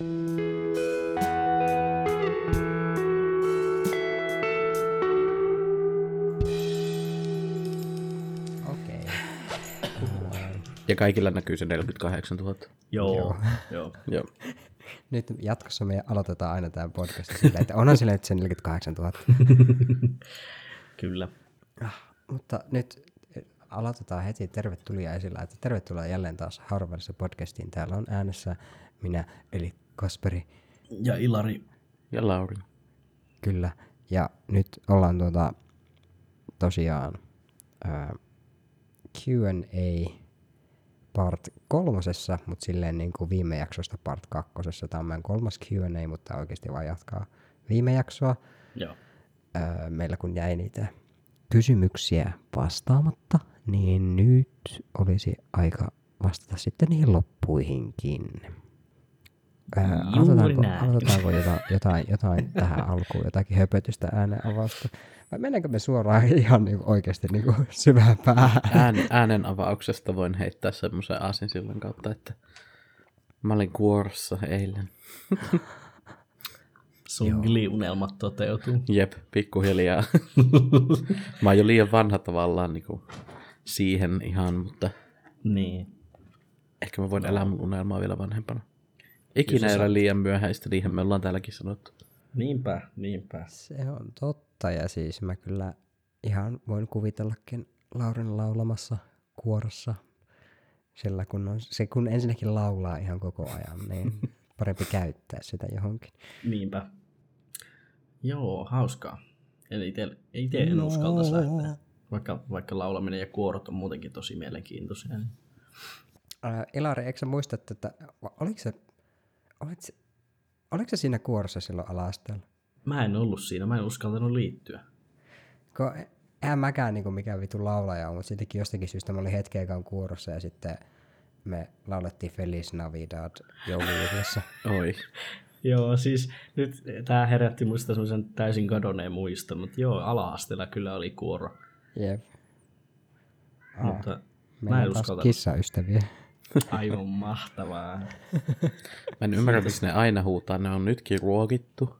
Okei. Ja kaikilla näkyy se 48 000. Joo, joo. joo. Joo. Nyt jatkossa me aloitetaan aina tämä podcast silleen, että onhan sille, että se 48 000. Kyllä. Mutta nyt aloitetaan heti tervetuliaisilla, että tervetuloa jälleen taas Harvardissa podcastiin. Täällä on äänessä minä, eli Kasperi, Ja Ilari, Ja Lauri. kyllä. Ja nyt ollaan tuota, tosiaan ää, Q&A part kolmosessa, mutta silleen niin kuin viime jaksosta part kakkosessa. Tämä on meidän kolmas Q&A, mutta oikeasti vaan jatkaa viime jaksoa. joo. Öö, meillä kun jäi niitä kysymyksiä vastaamatta, niin nyt olisi aika vastata sitten niihin loppuihinkin. Öö, Juuri aloitetaanko, näin. aloitetaanko jotain, jotain, jotain tähän alkuun, jotakin höpötystä ääneen avausta? Vai mennäänkö me suoraan ihan niin oikeasti niin kuin syvään päähän? Ään, äänen avauksesta voin heittää semmoisen aasinsillan kautta, että mä olin kuorossa eilen. Sun giliunelmat toteutuu. Jep, pikkuhiljaa. mä oon jo liian vanha tavallaan niin kuin siihen ihan, mutta Niin. ehkä mä voin elää mun unelmaa vielä vanhempana. Ikinä ei ole liian myöhäistä, niinhän me ollaan täälläkin sanottu. Niinpä, niinpä. Se on totta ja siis mä kyllä ihan voin kuvitellakin Laurin laulamassa kuorossa. Sillä kun on, se kun ensinnäkin laulaa ihan koko ajan, niin parempi käyttää sitä johonkin. Niinpä. Joo, hauskaa. En ite, ite en no. uskaltaisi lähteä. Vaikka, vaikka laulaminen ja kuorot on muutenkin tosi mielenkiintoisia. Niin. Ää, Ilari, eikö sä muista, että oliko se, oliko se, oliko se siinä kuorossa silloin ala-asteella? Mä en ollut siinä, mä en uskaltanut liittyä. Kun eihän mäkään niin mikään vitu laulaja ole, mutta siltikin jostakin syystä mä olin hetken aikaan kuorossa ja sitten me laulettiin Feliz Navidad joulujuhlassa. Oi. Joo, siis nyt tää herätti muista semmoisen täysin kadonneen muiston, mutta joo, ala-asteella kyllä oli kuoro. Jep. Ah, mutta mä en uskaltanut. kissaystäviä. Aivan mahtavaa. Mä en ymmärrä, miksi ne aina huutaa, ne on nytkin ruokittu.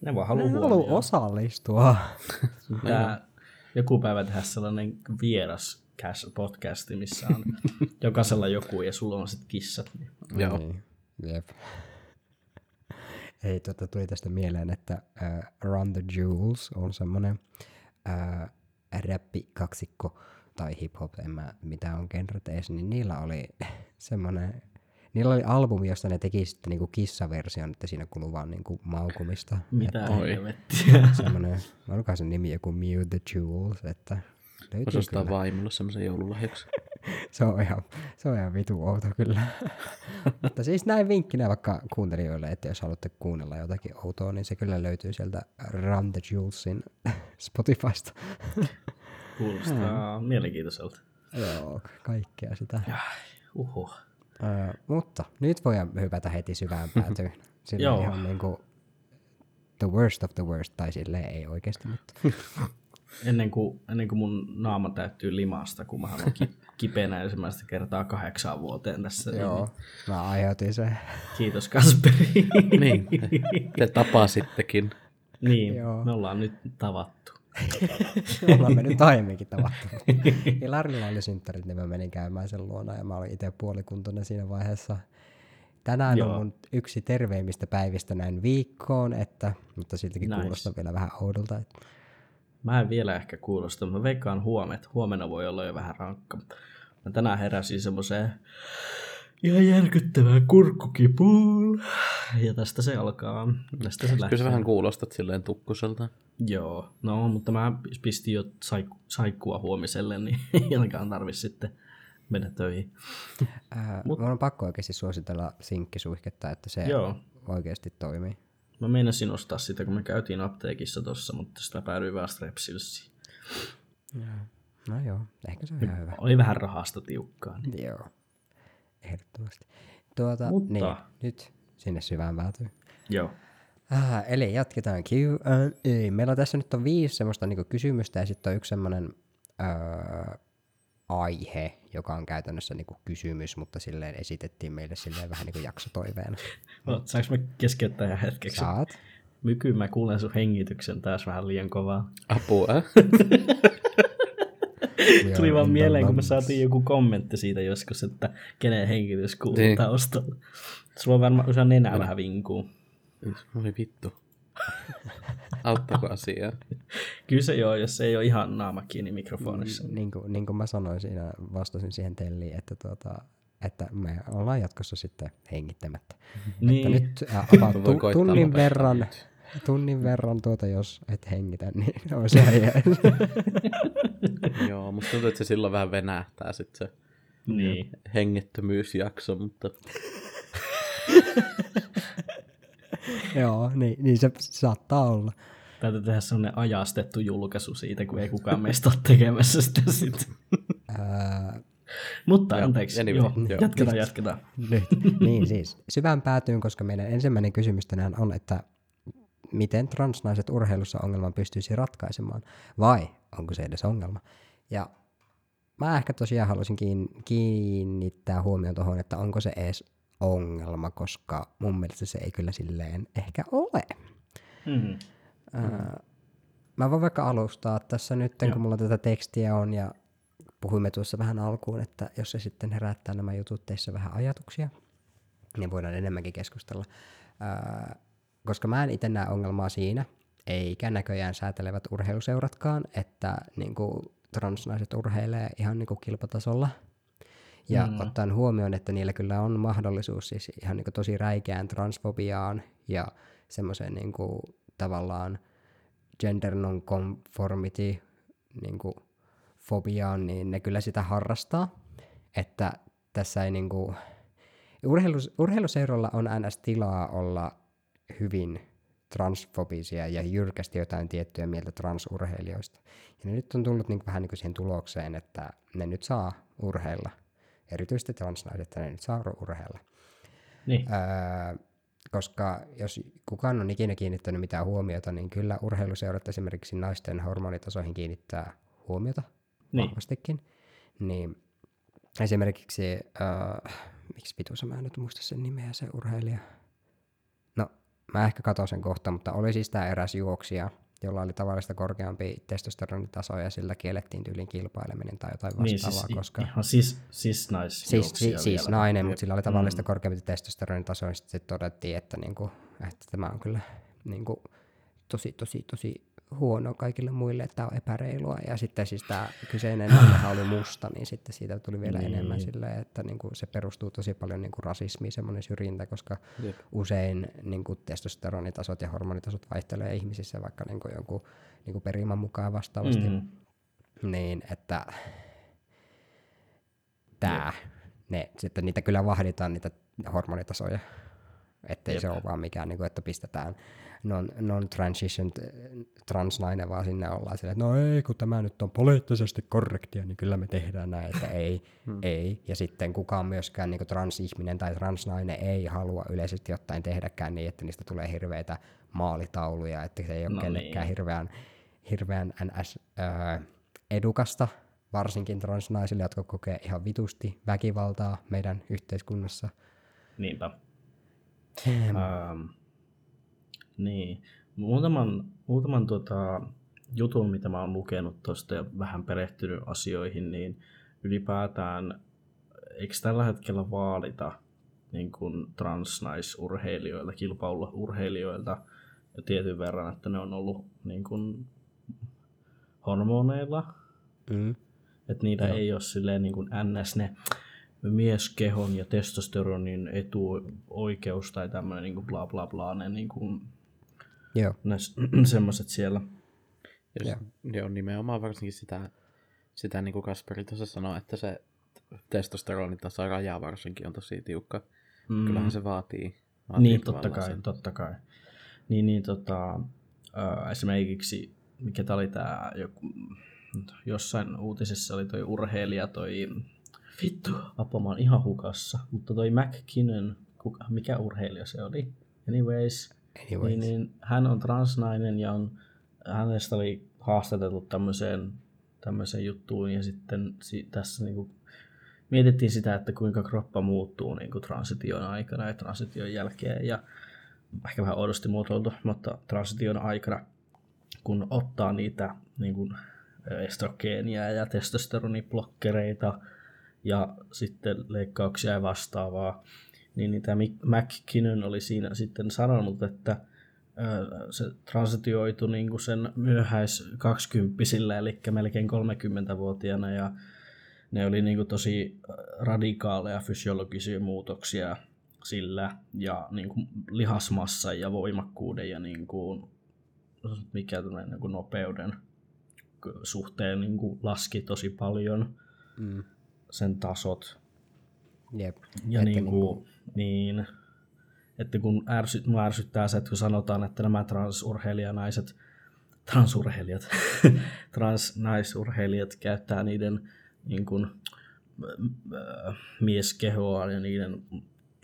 Ne vaan haluaa haluan huomioon. osallistua. Tää, joku päivä tehdä sellainen vieras cash podcasti, missä on jokaisella joku ja sulla on sitten kissat. Niin. Joo. Niin, jep. Ei, tota, tuli tästä mieleen, että äh, Run the Jewels on semmoinen äh, räppi-kaksikko tai hip-hop, en mä mitä on genret edes, niin niillä oli semmoinen, niillä oli albumi, josta ne teki sitten niinku kissaversion, että siinä kuluu vaan niinku maukumista. Mitä helvettiä. Semmoinen, olikohan sen nimi joku Mew the Jewels, että löytyy Voisi ostaa kyllä. vaimolle semmoisen joululahjaksi. Se on ihan, se on ihan vitu outo kyllä. Mutta siis näin vinkkinä vaikka kuuntelijoille, että jos haluatte kuunnella jotakin outoa, niin se kyllä löytyy sieltä Run the Jewelsin Spotifysta. Kuulostaa mielenkiintoiselta. Joo, kaikkea sitä. Uhu. Ö, mutta nyt voidaan hypätä heti syvään päätyyn. Sillä Joo. ihan niin kuin the worst of the worst, tai silleen ei oikeasti, mutta Ennen kuin, ennen kuin mun naama täyttyy limasta, kun mä olen ki- kipeänä ensimmäistä kertaa kahdeksaan vuoteen tässä. niin joo, mä aiheutin sen. Kiitos Kasperi. niin, te tapasittekin. niin, Joo. me ollaan nyt tavattu. Ollaan me nyt aiemminkin tavattu. Ja Larilla oli synttärit, niin mä menin käymään sen luona ja mä olin itse puolikuntoinen siinä vaiheessa. Tänään Joo. On mun yksi terveimmistä päivistä näin viikkoon, että, mutta siltikin Nice. kuulostaa vielä vähän oudolta. Että, Mä en vielä ehkä kuulosta, mutta mä veikkaan huomenna, että huomenna voi olla jo vähän rankka. Mä tänään heräsin semmoiseen ihan järkyttävään kurkkukipuun. Ja tästä se alkaa. Tästä se Kyllä lähtee. sä vähän kuulostat silleen tukkuselta. Joo, no mutta mä pistin jo saik- saikkua huomiselle, niin ei ainakaan tarvi sitten mennä töihin. ää, Mut, mun on pakko oikeasti suositella sinkkisuihketta, että se Joo. oikeasti toimii. Mä meinasin ostaa sitä, kun me käytiin apteekissa tossa, mutta sitä päädyin vaan strepsilsiin. No joo, ehkä se on ihan hyvä. Oli vähän rahasta tiukkaa. Niin. Joo, ehdottomasti. Tuota, Mutta- niin, nyt sinne syvään päätyy. Joo. Ah, eli jatketaan Q&A. Meillä on tässä nyt on viisi semmoista niinku kysymystä ja sitten on yksi semmoinen öö, aihe, joka on käytännössä niin kuin kysymys, mutta silleen esitettiin meille silleen vähän niin kuin jaksotoiveena. No, saanko mä keskeyttää ihan hetkeksi? Saat. Myky, mä kuulen sun hengityksen taas vähän liian kovaa. Apua. Tuli vaan mieleen, kun me saatiin joku kommentti siitä joskus, että kenen hengitys kuuluu Niin. taustalla. Sulla on varmaan usein nenää vähän vinkuu. Oli vittu. Auttaako asiaa? Kyllä se joo, jos se ei ole ihan naama kiinni mikrofonissa. Niin kuin, niin kuin mä sanoin siinä, vastasin siihen telliin, että, tuota, että me ollaan jatkossa sitten hengittämättä. Niin, Että nyt äh, about Voi tu- tunnin verran, nyt. tunnin verran tuota, jos et hengitä, niin on se. Joo, musta tuntuu, että se silloin vähän venähtää sit se niin. hengettömyysjakso, mutta Joo, niin, niin se saattaa olla. Täytyy tehdä sellainen ajastettu julkaisu siitä, kun ei kukaan meistä ole tekemässä sitä sitten. Mutta anteeksi, anyway, joo, joo. jatketaan, jatketaan. nyt. niin siis, syvään päätyyn, koska meidän ensimmäinen kysymys tänään on, että miten transnaiset urheilussa ongelman pystyisi ratkaisemaan, vai onko se edes ongelma? Ja mä ehkä tosiaan haluaisin kiin- kiinnittää huomioon tuohon, että onko se edes ongelma, koska mun mielestä se ei kyllä silleen ehkä ole. Mm. Ää, mä voin vaikka alustaa tässä nyt, kun mulla tätä tekstiä on ja puhuimme tuossa vähän alkuun, että jos se sitten herättää nämä jutut teissä vähän ajatuksia, niin voidaan enemmänkin keskustella. Ää, koska mä en itse näe ongelmaa siinä, eikä näköjään säätelevät urheiluseuratkaan, että niin kuin, transnaiset urheilee ihan niin kuin kilpatasolla. Ja mm. ottaen huomioon, että niillä kyllä on mahdollisuus siis ihan niin kuin tosi räikeään transfobiaan ja semmoiseen niin kuin, tavallaan gender non-conformity niin kuin, fobiaan, niin ne kyllä sitä harrastaa. Että tässä ei niin kuin, urheilus, urheiluseurolla on ns. tilaa olla hyvin transfobisia ja jyrkästi jotain tiettyjä mieltä transurheilijoista. Ja ne nyt on tullut niin vähän niin kuin siihen tulokseen, että ne nyt saa urheilla. Erityisesti transnaiset, että ne nyt saa urheilla. Niin. Öö, koska jos kukaan on ikinä kiinnittänyt mitään huomiota, niin kyllä urheiluseurat esimerkiksi naisten hormonitasoihin kiinnittää huomiota Niin. vahvastikin. Niin esimerkiksi, öö, miksi pituus mä en nyt muista sen nimeä, se urheilija. Mä ehkä katon sen kohta, mutta oli siis tämä eräs juoksija, jolla oli tavallista korkeampi testosteronitaso ja sillä kiellettiin tyylin kilpaileminen tai jotain Niin, vastaavaa, siis, koska... ihan siis, siis nais Siis, siis, siis nainen, mutta sillä oli tavallista Mm. korkeampi testosteronitaso, niin sitten todettiin, että, niinku, että tämä on kyllä niinku, tosi, tosi, tosi huono kaikille muille, että tämä on epäreilua. Ja sitten siis tämä kyseinen nainenhan oli musta, niin sitten siitä tuli vielä Niin. enemmän silleen, että niinku, se perustuu tosi paljon niinku, rasismiin, semmoinen syrjintä, koska Jep. usein niinku, testosteronitasot ja hormonitasot vaihtelee ihmisissä vaikka niinku, jonkun niinku, perimän mukaan vastaavasti. Mm. Niin, että tää, ne, sitten niitä kyllä vahditaan niitä hormonitasoja. Ettei Jep. se ole vaan mikään, niin kuin, että pistetään non, non-transitioned eh, transnainen, vaan sinne ollaan silleen, että no ei, kun tämä nyt on poliittisesti korrektia, niin kyllä me tehdään näin, että ei, ei. Ja sitten kukaan myöskään niin transihminen tai transnainen ei halua yleisesti ottaen tehdäkään niin, että niistä tulee hirveitä maalitauluja, että se ei ole No kellekään niin. hirveän, hirveän ns. Öö, edukasta, varsinkin transnaisille, jotka kokee ihan vitusti väkivaltaa meidän yhteiskunnassa. Niinpä. Ähm, niin. Muutaman, muutaman tota, jutun, mitä mä oon lukenut tuosta ja vähän perehtynyt asioihin, niin ylipäätään, eikö tällä hetkellä vaalita niin kuin transnaisurheilijoilta, kilpaurheilijoilta ja tietyn verran, että ne on ollut niin kuin hormoneilla, Mm. että niitä ei ole silleen niin kuin ns. ne mieskehon ja testosteronin etuoikeus tai tämmöinen niin kuin bla bla bla, ne, niin kuin, Joo, ne s- semmoiset siellä. Ja, Joo. joo, nimenomaan varsinkin sitä, sitä niin kuin Kasperi tuossa sanoi, että se testosteronitaso raja varsinkin on tosi tiukka. Mm. Kyllähän se vaatii. vaatii Niin, totta kai, sen. totta kai. Niin, niin tota, ää, esimerkiksi, mikä tää oli tää, joku, jossain uutisessa oli toi urheilija, toi, vittu, apua, mä oon ihan hukassa, mutta toi McKinnon, kuka, mikä urheilija se oli? Anyways, niin, niin, hän on transnainen ja on, hänestä oli haastateltu tämmöiseen tämmöiseen juttuun ja sitten si- tässä niin kuin mietittiin sitä, että kuinka kroppa muuttuu niin kuin transition aikana ja transition jälkeen ja ehkä vähän oudosti muotoiltu, mutta transition aikana, kun ottaa niitä niin kuin estrogeenia ja testosteroniblokkereita ja sitten leikkauksia ja vastaavaa, niin niitä McKinnon oli siinä sitten sanonut, että se transitioitu niin kuin sen myöhäis 20 eli melkein 30-vuotiaana, ja ne oli niin kuin tosi radikaaleja fysiologisia muutoksia sillä, ja niin kuin lihasmassa ja voimakkuuden ja niin kuin, mikä niin kuin nopeuden suhteen niin kuin laski tosi paljon mm. sen tasot. Jep. Ja niin kuin, niin, että kun ärsy, mua ärsyttää se, että kun sanotaan, että nämä transurheilijanaiset, transurheilijat, transnaisurheilijat käyttää niiden niin kuin, mieskehoa ja niiden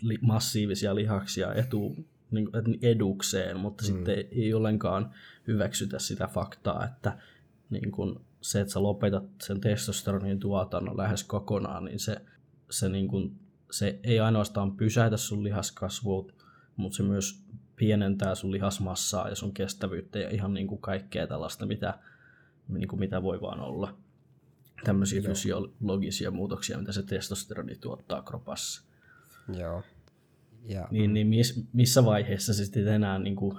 li, massiivisia lihaksia etu, niin, edukseen, mutta mm. sitten ei ollenkaan hyväksytä sitä faktaa, että niin kun se, että sä lopetat sen testosteronin tuotannon lähes kokonaan, niin se, se, niin kun, se ei ainoastaan pysäytä sun lihaskasvua, mutta se myös pienentää sun lihasmassaa ja sun kestävyyttä ja ihan niin kuin kaikkea tällaista, mitä, niin kuin mitä voi vaan olla. Tämmöisiä Joo. fysiologisia muutoksia, mitä se testosteroni tuottaa kropassa. Joo. Ja... Niin, niin miss, missä vaiheessa se sitten enää niin kuin,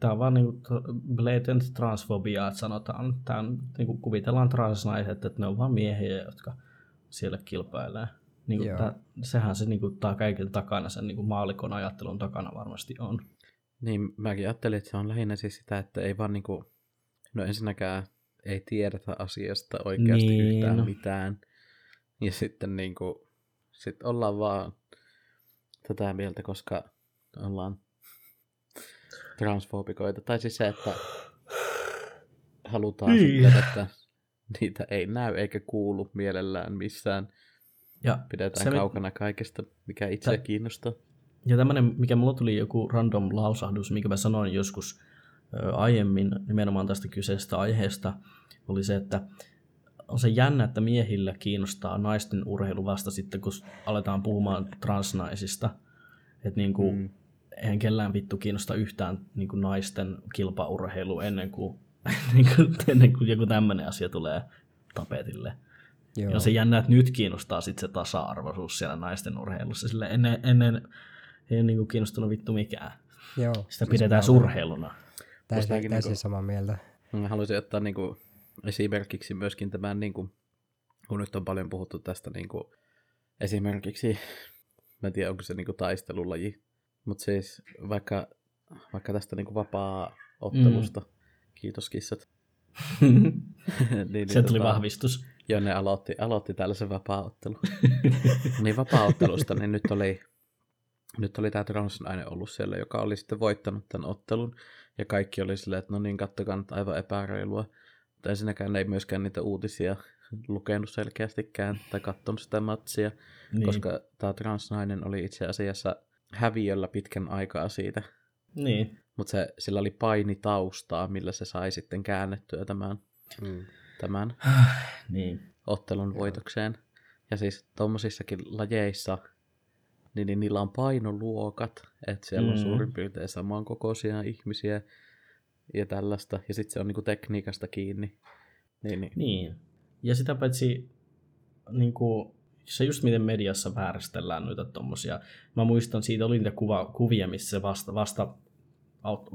tämä on vaan niin kuin blatant transfobia, että sanotaan, tämä on, niin kuin kuvitellaan transnaiset, että ne on vain miehiä, jotka siellä kilpailee. Niin kuin tää, sehän se niin kuin, tää kaiken takana, sen niin kuin maalikon ajattelun takana varmasti on. Niin, mäkin ajattelin, että se on lähinnä siis sitä, että ei vaan niin kuin, no ensinnäkään ei tiedetä asiasta oikeasti niin. yhtään mitään. Ja sitten niin kuin, sit ollaan vaan tätä mieltä, koska ollaan transfobikoita. Tai siis se, että halutaan niin. sitten, että niitä ei näy eikä kuulu mielellään missään. Ja Pidetään se kaukana kaikesta, mikä itse Tä... kiinnostaa. Ja tämmöinen, mikä mulla tuli joku random lausahdus, mikä mä sanoin joskus ö, aiemmin nimenomaan tästä kyseisestä aiheesta, oli se, että on se jännä, että miehillä kiinnostaa naisten urheilu vasta sitten, kun aletaan puhumaan transnaisista. Että niin kuin, mm eihän kellään vittu kiinnosta yhtään niin kuin naisten kilpaurheilu ennen kuin, niin kuin, ennen kuin joku tämmöinen asia tulee tapetille. Joo. Ja se jännä, että nyt kiinnostaa sit se tasa-arvoisuus siellä naisten urheilussa. Sille ennen, ennen ei niin kuin kiinnostunut vittu mikään. Joo. Sitä pidetään surheiluna. Täysin, täysin niin samaa mieltä. Mä haluaisin ottaa niin kuin, esimerkiksi myöskin tämän, niin kuin, kun nyt on paljon puhuttu tästä niin kuin, esimerkiksi, mä en tiedä onko se niin kuin taistelulaji mutta siis vaikka, vaikka tästä niinku vapaa-ottelusta, mm. kiitos kissat. niin, niin, Se tuli tota, vahvistus. Joo, ne aloitti, aloitti tällaisen vapaa-ottelun. niin vapaa-ottelusta, niin nyt oli, nyt oli tämä transnainen ollut siellä, joka oli sitten voittanut tämän ottelun. Ja kaikki oli silleen, että no niin, kattokaa nyt aivan epäreilua. Mutta ensinnäkään ei myöskään niitä uutisia lukenut selkeästikään tai katsonut sitä matsia, niin. koska tämä transnainen oli itse asiassa häviöllä pitkän aikaa siitä. Niin. Mutta se, sillä oli paini taustaa, millä se sai sitten käännettyä tämän, mm. Tämän niin. ottelun voitokseen. Ja siis tuommoisissakin lajeissa, niin, niin niillä on painoluokat, että siellä mm. on suurin piirtein samankokoisia ihmisiä ja tällaista. Ja sitten se on niinku tekniikasta kiinni. Niin, niin. niin. Ja sitä paitsi niinku, se just miten mediassa vääristellään noita tommosia. Mä muistan, siitä oli niitä kuva, kuvia, missä se vasta, vasta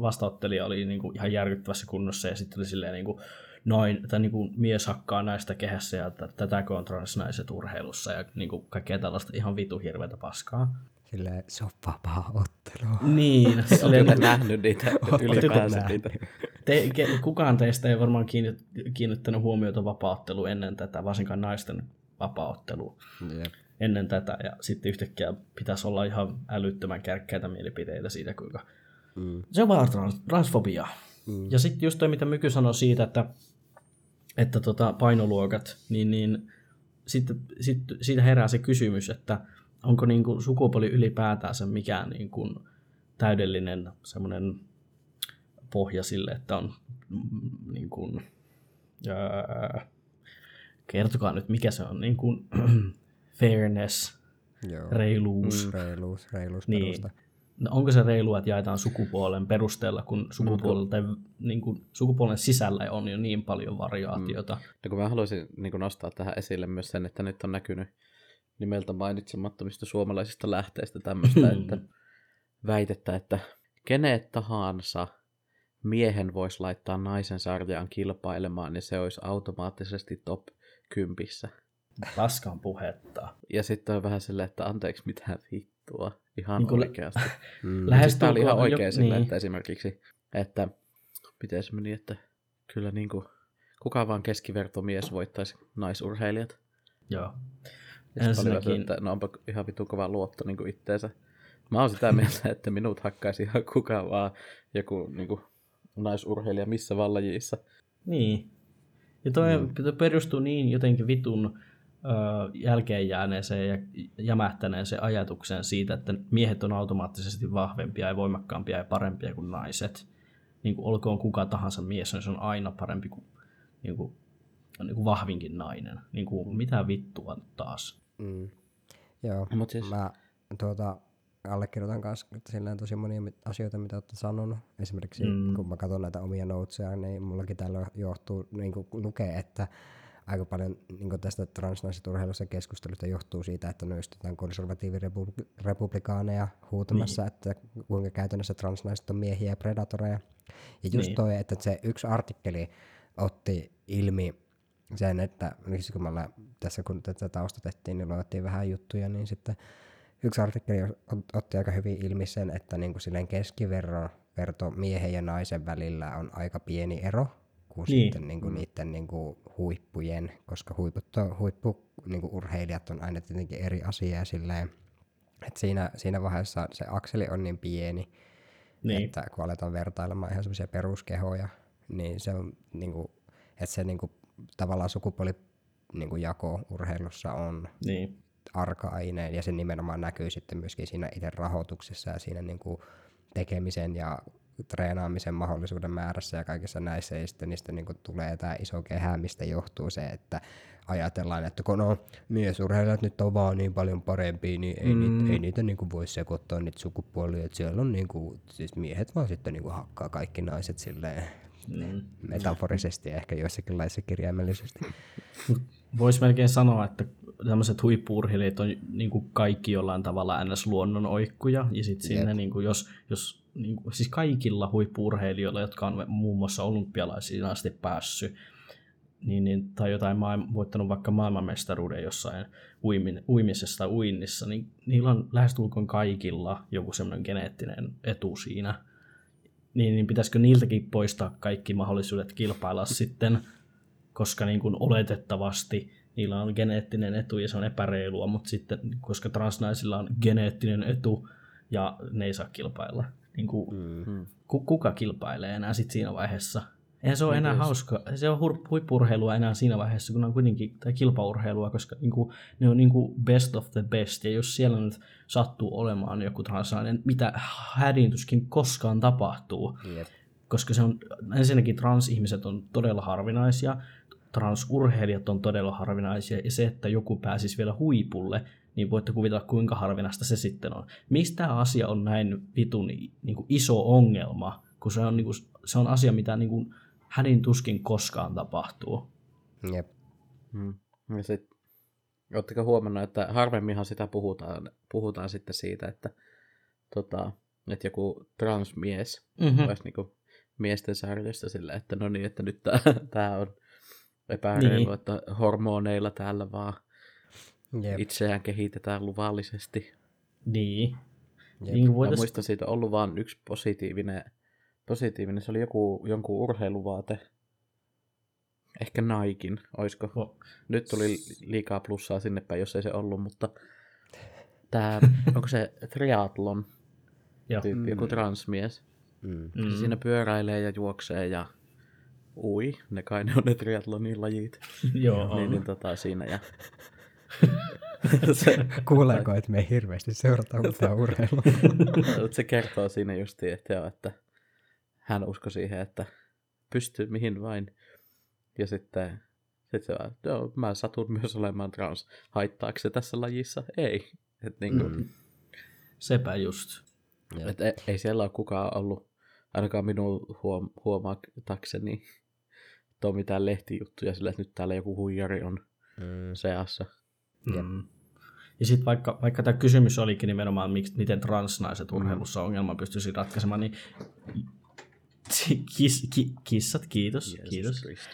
vastaottelija oli niin kuin ihan järkyttävässä kunnossa ja sitten oli silleen niin kuin noin, tai niin kuin mies hakkaa naista kehässä ja tätäkö on transnaiset urheilussa ja niin kuin kaikkea tällaista ihan vitu hirveätä paskaa. Silleen, se on vapaa ottelu. Niin. Silleen, niin, nähnyt niitä ylipäänsä niitä. Te, ke, kukaan teistä ei varmaan kiinnittänyt huomiota vapaattelu ennen tätä, varsinkaan naisten vapaaottelu yep. ennen tätä, ja sitten yhtäkkiä pitäisi olla ihan älyttömän kärkkäitä mielipiteitä siitä, kuinka mm. se on vaan trans- transfobia. Mm. Ja sitten just toi, mitä Myky sanoi siitä, että, että tota painoluokat, niin, niin sitten sit, siitä herää se kysymys, että onko niin kuin sukupuoli ylipäätänsä mikään niin kuin täydellinen semmoinen pohja sille, että on mm, niin kuin, ää, kertokaa nyt mikä se on, niin kuin fairness, Joo. reiluus. Reiluus, reiluus Niin. perusta. No, onko se reilua, että jaetaan sukupuolen perusteella, kun sukupuolelta, niin kuin, sukupuolen sisällä on jo niin paljon variaatiota. Mm. No kun mä haluaisin niin nostaa tähän esille myös sen, että nyt on näkynyt nimeltä mainitsemattomista suomalaisista lähteistä tämmöistä, että väitettä, että kenet tahansa miehen voisi laittaa naisen sarjaan kilpailemaan, niin se olisi automaattisesti top kympissä. Paskan puhetta. Ja sitten on vähän silleen, että anteeksi mitään vittua. Ihan Niin oikeasti. Mm. Siis tää oli ihan oikein jo- niin. että esimerkiksi, että miten se meni, että kyllä niin kuin, kuka vaan keskivertomies voittaisi naisurheilijat. Joo. Ensinnäkin, että no onpa ihan vitu kova luotto niin kuin itteensä. Mä oon sitä mieltä, että minut hakkaisi ihan kuka vaan joku niin kuin, naisurheilija missä vaan lajissa. niin. Ja toi mm. perustuu niin jotenkin vitun jälkeen jääneeseen ja jämähtäneeseen ajatukseen siitä, että miehet on automaattisesti vahvempia ja voimakkaampia ja parempia kuin naiset. Niin kuin olkoon kuka tahansa mies, niin se on aina parempi kuin, niin kuin, niin kuin vahvinkin nainen. Niin kuin, mitä vittua taas? Mm. Joo, Mut siis- mä tuota, allekirjoitan kanssa silleen tosi monia asioita, mitä olette sanonut. Esimerkiksi mm. kun mä katson näitä omia notesia, niin mullakin täällä johtuu, niin kuin lukee, että aika paljon niin tästä transnaiset urheilussa keskustelusta johtuu siitä, että nostetaan konservatiivirepublikaaneja huutamassa, niin. että kuinka käytännössä transnaiset on miehiä ja predatoreja. Ja just Niin. toi, että se yksi artikkeli otti ilmi sen, että miksi kun me ollaan, tässä kun tätä taustatettiin, niin luettiin vähän juttuja, niin sitten yksi artikkeli ot- otti aika hyvin ilmi sen, että niin kuin silleen keskiverto verto miehen ja naisen välillä on aika pieni ero kuin Niin. niin. sitten niin kuin niiden niin kuin huippujen, koska huiput on, huippu niin kuin urheilijat on aina tietenkin eri asia silleen, että siinä, siinä vaiheessa se akseli on niin pieni, Niin. että kun aletaan vertailemaan ihan semmoisia peruskehoja, niin se on niinku, että se niinku, tavallaan sukupuoli niinku jako urheilussa on Niin. arka-aineen ja se nimenomaan näkyy sitten myöskin siinä itse rahoituksessa ja siinä niinku tekemisen ja treenaamisen mahdollisuuden määrässä ja kaikissa näissä ja sitten niistä niinku tulee tämä iso kehä, mistä johtuu se, että ajatellaan, että kun no, miesurheilijat nyt on vaan niin paljon parempia, niin ei, mm. niitä, ei niitä niinku voi sekoittaa niitä sukupuolia, että siellä on niinku, siis miehet vaan sitten niinku hakkaa kaikki naiset silleen Mm. metaforisesti ehkä joissakin laissa kirjaimellisesti. Voisi melkein sanoa, että tämmöiset huippuurheilijat on niin kuin kaikki jollain tavalla ns. luonnon oikkuja. Ja sitten sinne, niin kuin, jos, jos niin kuin, siis kaikilla huippuurheilijoilla, jotka on muun muassa olympialaisiin asti päässyt, niin, niin, tai jotain maailma, voittanut vaikka maailmanmestaruuden jossain uimin, uimisessa uinnissa, niin niillä on lähestulkoon kaikilla joku semmoinen geneettinen etu siinä. Niin, niin pitäisikö niiltäkin poistaa kaikki mahdollisuudet kilpailla sitten, koska niin kuin oletettavasti niillä on geneettinen etu ja se on epäreilua, mutta sitten koska transnaisilla on geneettinen etu ja ne ei saa kilpailla. Niin kuin, Mm. ku, kuka kilpailee enää sit siinä vaiheessa? Eihän se ole enää hauska, se on huippurheilua enää siinä vaiheessa, kun on kuitenkin tai kilpaurheilua, koska niinku, ne on niinku best of the best, ja jos siellä nyt sattuu olemaan joku translainen, mitä hädintuskin koskaan tapahtuu, Jep. koska se on, ensinnäkin transihmiset on todella harvinaisia, transurheilijat on todella harvinaisia, ja se, että joku pääsisi vielä huipulle, niin voitte kuvitella, kuinka harvinaista se sitten on. Mistä tämä asia on näin vitun niin kuin iso ongelma, kun se on, niin kuin, se on asia, mitä niin kuin, hädin tuskin koskaan tapahtuu. Jep. Mm. Ja sit, ootteko huomannut, että harvemminhan sitä puhutaan, puhutaan sitten siitä, että, tota, että joku transmies Mm-hmm. olisi niinku miesten sarjasta sillä, että no niin, että nyt tämä on epäreilu, Niin. niin. että hormoneilla täällä vaan Jep. itseään kehitetään luvallisesti. Niin. Jep. niin Mä voitais... muistan siitä on ollut vain yksi positiivinen, positiivinen, se oli joku, jonkun urheiluvaate. Ehkä Naikin, oisko? Oh. Nyt tuli liikaa plussaa sinne päin, jos ei se ollut, mutta tää, onko se triatlon Joo. tyyppi, joku transmies. Mm. Mm. Se siinä pyöräilee ja juoksee ja ui, ne kai ne on ne triatlonin lajit. Joo. Niin, niin tota siinä ja... se, Kuuleeko, että me ei hirveästi seurata uutta urheilua? Mut se kertoo siinä justiin, että, joo, että hän uskoi siihen, että pystyy mihin vain. Ja sitten Sitten se vaan, joo, mä satun myös olemaan trans. Haittaako se tässä lajissa? Ei. Et niin kuin, mm. Sepä just. et ei, ei siellä ole kukaan ollut, ainakaan minun huom- huomaatakseni, tuo mitään lehtijuttuja sillä, että nyt täällä joku huijari on Mm. seassa. Mm. Ja sitten vaikka, vaikka tämä kysymys olikin nimenomaan, miksi, miten transnaiset urheilussa ongelman pystyisi ratkaisemaan, niin kis, ki, kissat, kiitos, Jeesus kiitos.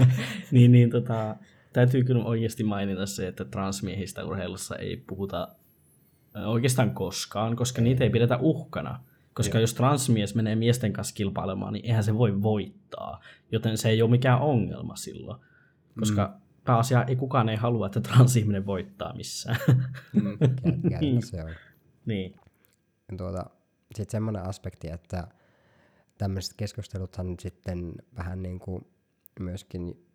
Niin, niin tota, täytyy kyllä oikeasti mainita se, että transmiehistä urheilussa ei puhuta ö, oikeastaan koskaan, koska niitä ei pidetä uhkana. Koska jos transmies menee miesten kanssa kilpailemaan, niin eihän se voi voittaa. Joten se ei ole mikään ongelma silloin. Koska mm. Pääasia ei kukaan ei halua, että transihminen voittaa missään. Mm. Kä- Käytännössä se on. niin. Tuota, sitten semmoinen aspekti, että tämmöiset keskusteluthan nyt sitten vähän niin kuin myöskin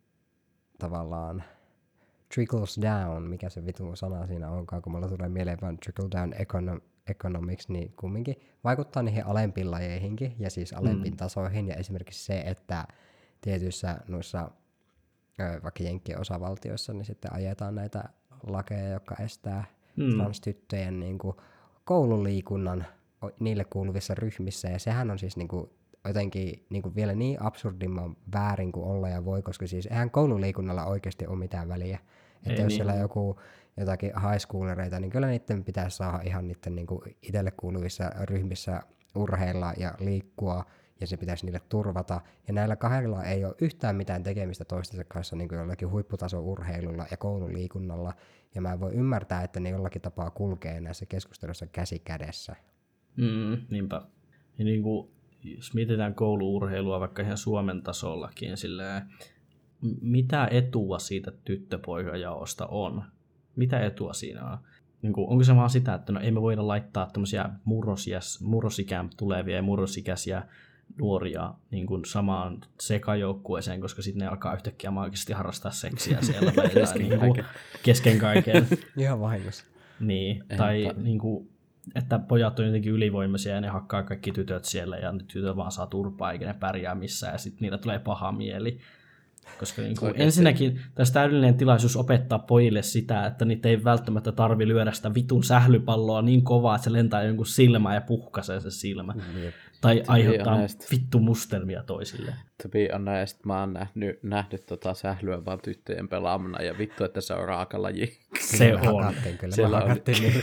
tavallaan trickles down, mikä se vitun sana siinä onkaan, kun mulla tulee mieleen vaan trickle down econo- economics, niin kumminkin vaikuttaa niihin alempiin lajeihinkin ja siis alempiin mm. tasoihin ja esimerkiksi se, että tietyissä noissa vaikka Jenkkien osavaltioissa, niin sitten ajetaan näitä lakeja, jotka estää Mm. transtyttöjen niin kuin, koululiikunnan niille kuuluvissa ryhmissä, ja sehän on siis niin kuin, jotenkin niin kuin vielä niin absurdimman väärin kuin olla ja voi, koska siis eihän koululiikunnalla oikeasti ole mitään väliä. Että Ei jos niin siellä ole. joku jotakin high schoolereita, niin kyllä niiden pitäisi saada ihan niiden niin kuin itselle kuuluvissa ryhmissä urheilla ja liikkua, ja se pitäisi niille turvata. Ja näillä kahdella ei ole yhtään mitään tekemistä toistensa kanssa niin kuin jollakin huipputason urheilulla ja koululiikunnalla. Ja mä voi ymmärtää, että ne jollakin tapaa kulkee näissä keskusteluissa käsi kädessä. Mm, niinpä. Ja niin kuin, jos mietitään kouluurheilua vaikka ihan Suomen tasollakin, silleen, mitä etua siitä tyttöpoikajaosta on? Mitä etua siinä on? Niin kuin, onko se vaan sitä, että no ei me voida laittaa tämmöisiä murrosikään tulevia ja murrosikäisiä nuoria niin kuin samaan sekajoukkueeseen, koska sitten ne alkaa yhtäkkiä maagisesti harrastaa seksiä siellä tai jotain, Kesken niin kuin, kaiken. kesken kaiken. Ihan vahingossa. Niin, En tai ta- niin kuin, että pojat on jotenkin ylivoimaisia ja ne hakkaa kaikki tytöt siellä ja nyt tytöt vaan saa turpaa eikä ne pärjää missään ja sitten niillä tulee paha mieli. Koska niin kuin, ensinnäkin tässä täydellinen tilaisuus opettaa pojille sitä, että niitä ei välttämättä tarvi lyödä sitä vitun sählypalloa niin kovaa, että se lentää jonkun silmään ja puhkaisee se silmä. Jep. Tai aiheuttaa honest. vittu mustelmia toisille. To be honest, mä oon nähnyt, nähnyt tota sählyä vaan tyttöjen pelaamana ja vittu, että se on raakalaji. Se Kyllä on. Kyllä Siellä mä on- niin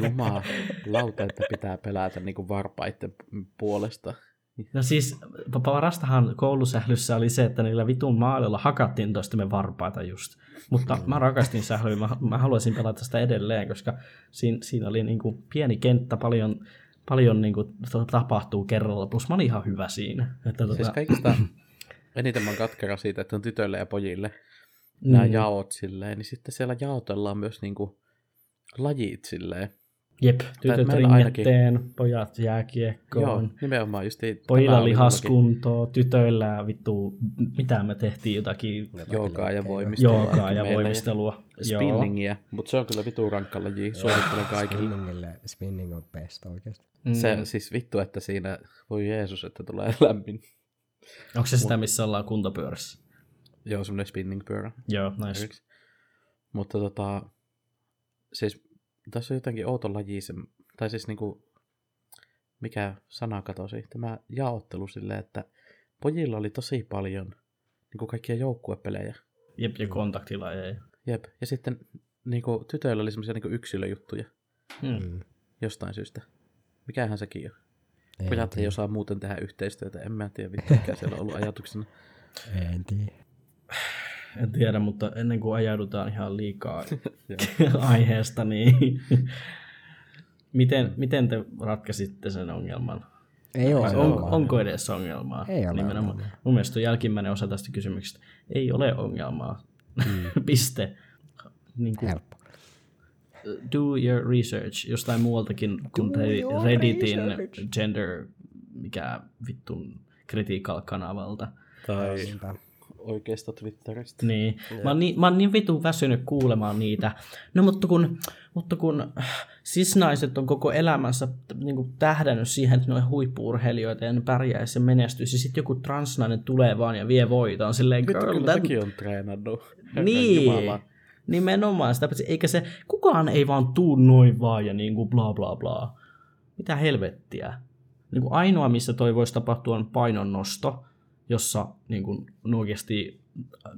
Jumala, lauta, että pitää pelätä niinku varpaiden puolesta. No siis pa- parastahan koulusählyssä oli se, että niillä vitun maalilla hakattiin toistemme varpaita just. Mutta mä rakastin sählyä, mä, mä haluaisin pelata sitä edelleen, koska siinä, siinä oli niinku pieni kenttä, paljon, paljon niinku to- tapahtuu kerralla, plus mä olin ihan hyvä siinä. Että tota, Siis kaikista eniten mä katkera siitä, että on tytöille ja pojille nämä mm, jaot silleen, niin sitten siellä jaotellaan myös niinku lajit silleen. Jep, tytöt meillä ainakin- ringetteen, pojat Joo, jääkiekkoon. nimenomaan just Pojilla lihaskuntoa, tytöillä vittu, mitä me tehtiin jotakin Joogaa ja voimistelua. ainakin ja voimistelua. Joo. Spinningiä, mutta se on kyllä vitu rankka laji, suosittelen kaikille. Spinningille, spinning on best oikeasti. Mm. Se siis vittu, että siinä, voi Jeesus, että tulee lämmin. Onko se sitä, missä ollaan kuntopyörässä? Joo, semmoinen spinning-pyörä. Joo, nice. Mutta tota, siis tässä on jotenkin outo laji, se, tai siis niinku, mikä sana katosi, tämä jaottelu silleen, että pojilla oli tosi paljon niinku kaikkia joukkuepelejä. Jep, ja kontaktilajeja. Jep. Ja sitten niinku, tytöillä oli semmoisia niinku yksilöjuttuja Hmm. Mm. jostain syystä. Mikähän sekin on. En Pojat ei osaa muuten tehdä yhteistyötä, en mä tiedä vittu, mikä siellä on ollut ajatuksena. En tiedä. En tiedä, mutta ennen kuin ajaudutaan ihan liikaa aiheesta, niin miten, miten te ratkaisitte sen ongelman? Ei ole on, ongelma. onko edes ongelmaa? Ei ole Nimenomaan. ongelmaa. Mun mielestä jälkimmäinen osa tästä kysymyksestä ei ole ongelmaa. Mm. Piste. Niin kuin, Helppo. do your research jostain muualtakin kuin Redditin research. gender, mikä vittun critical-kanavalta. Tai Niinpä. Oikeasta Twitteristä. Niin. Mä oon niin, mä oon niin vitun väsynyt kuulemaan niitä. No mutta kun, mutta kun sisnaiset on koko elämänsä niin kuin tähdännyt siihen, että ne on huippuurheilijoita ja ne pärjäisi ja menestyisi. Ja sitten joku transnainen tulee vaan ja vie voiton. Silleen, Vittu, girl, kyllä that... on treenannut. Niin, Jumala. nimenomaan. Sitä, eikä se, kukaan ei vaan tuu noin vaan ja niin kuin bla bla bla. Mitä helvettiä. Niin kuin ainoa, missä toi voisi tapahtua, on painonnosto, jossa niin kuin, on oikeasti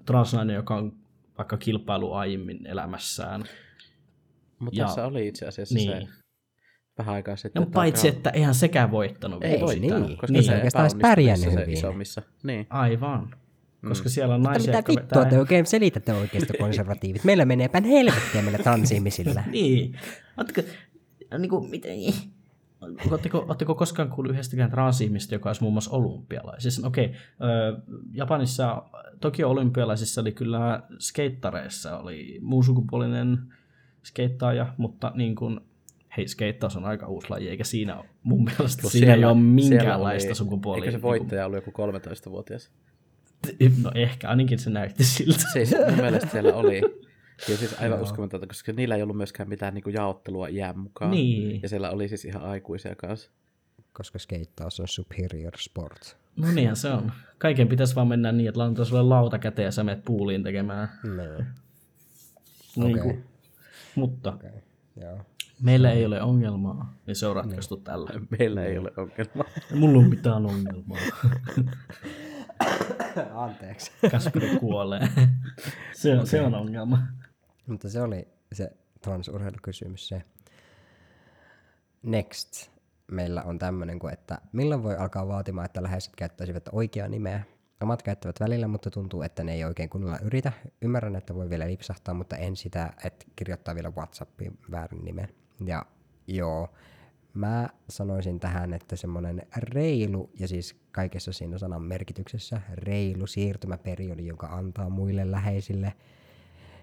transnainen, joka on vaikka kilpailu aiemmin elämässään. Mutta Ja- tässä oli itse asiassa Niin. se vähän aikaa sitten. No, paitsi, Brown- että eihän sekään voittanut. Ei voittanut, niin. koska Niin. se Oikeastaan epäonnistui pärjännyt hyvin. isommissa. Niin. Aivan. Koska Mm. siellä on Mutta naisia, mitä vittua vetää... te oikein selitätte oikeista konservatiivit? Meillä menee päin helvettiä meillä transihmisillä. Niin. Oletteko, niin kuin, miten, Oletteko, oletteko koskaan kuullut yhdestäkään transihmistä, joka olisi muun muassa olympialaisissa? Okei, okay, Japanissa Tokio olympialaisissa oli kyllä skeittareissa, oli muun sukupuolinen skeittaaja, mutta niin kuin, hei, skeittaus on aika uusi laji, eikä siinä ole, mun mielestä Kun siinä ei ole siellä minkäänlaista oli- sukupuolia. Eikö se voittaja ollut joku 13-vuotias? Niin kuin, no ehkä, ainakin se näytti siltä. Siis mun mielestä siellä oli. Ja siis aivan Joo. uskomatonta, koska niillä ei ollut myöskään mitään niinku jaottelua iän mukaan. Niin. Ja siellä oli siis ihan aikuisia kanssa. Koska skeittaus on superior sport. No niinhän se on. Kaiken pitäisi vaan mennä niin, että laitetaan sulle lauta käteen ja sä menet puuliin tekemään. No, Niin Okei. kuin, mutta okei. Joo. meillä ei ole ongelmaa, niin se on ratkaistu tällä. Meillä ei ole ongelmaa. Mulla on mitään ongelmaa. Anteeksi. Kasperi kuolee. se, on, se on ongelma. Mutta se oli se transurheilukysymys se. Next. Meillä on tämmöinen kuin, että milloin voi alkaa vaatimaan, että läheiset käyttäisivät oikeaa nimeä. Omat käyttävät välillä, mutta tuntuu, että ne ei oikein kunnolla yritä. Ymmärrän, että voi vielä lipsahtaa, mutta en sitä, että kirjoittaa vielä Whatsappiin väärin nimen. Ja joo, mä sanoisin tähän, että semmoinen reilu, ja siis kaikessa siinä sanan merkityksessä, reilu siirtymäperiodi, joka antaa muille läheisille,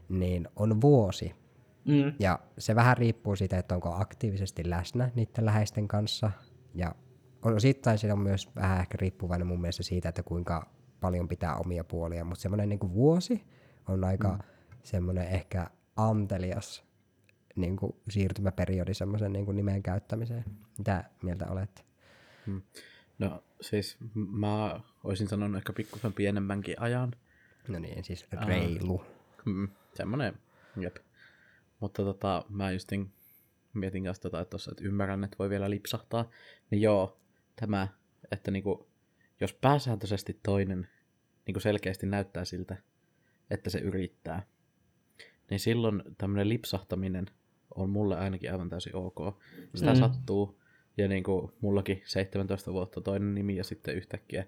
niin on vuosi. Mm. Ja se vähän riippuu siitä, että onko aktiivisesti läsnä niiden läheisten kanssa. Ja osittain se on myös vähän ehkä riippuvainen mun mielestä siitä, että kuinka paljon pitää omia puolia. Mutta semmoinen niin vuosi on aika mm. semmoinen ehkä antelias niin kuin siirtymäperiodi semmoisen niin nimen käyttämiseen. Mitä mieltä olet? No siis mä olisin sanonut ehkä pikkusen pienemmänkin ajan. No niin, siis reilu. Mm, semmonen, jep. Mutta tota, mä justin mietin kanssa tota, että, tossa, että ymmärrän, että voi vielä lipsahtaa. Niin joo, tämä, että niinku, jos pääsääntöisesti toinen niinku selkeästi näyttää siltä, että se yrittää, niin silloin tämmöinen lipsahtaminen on mulle ainakin aivan täysin ok. Sitä Mm. sattuu, ja niinku mullakin 17 vuotta toinen nimi ja sitten yhtäkkiä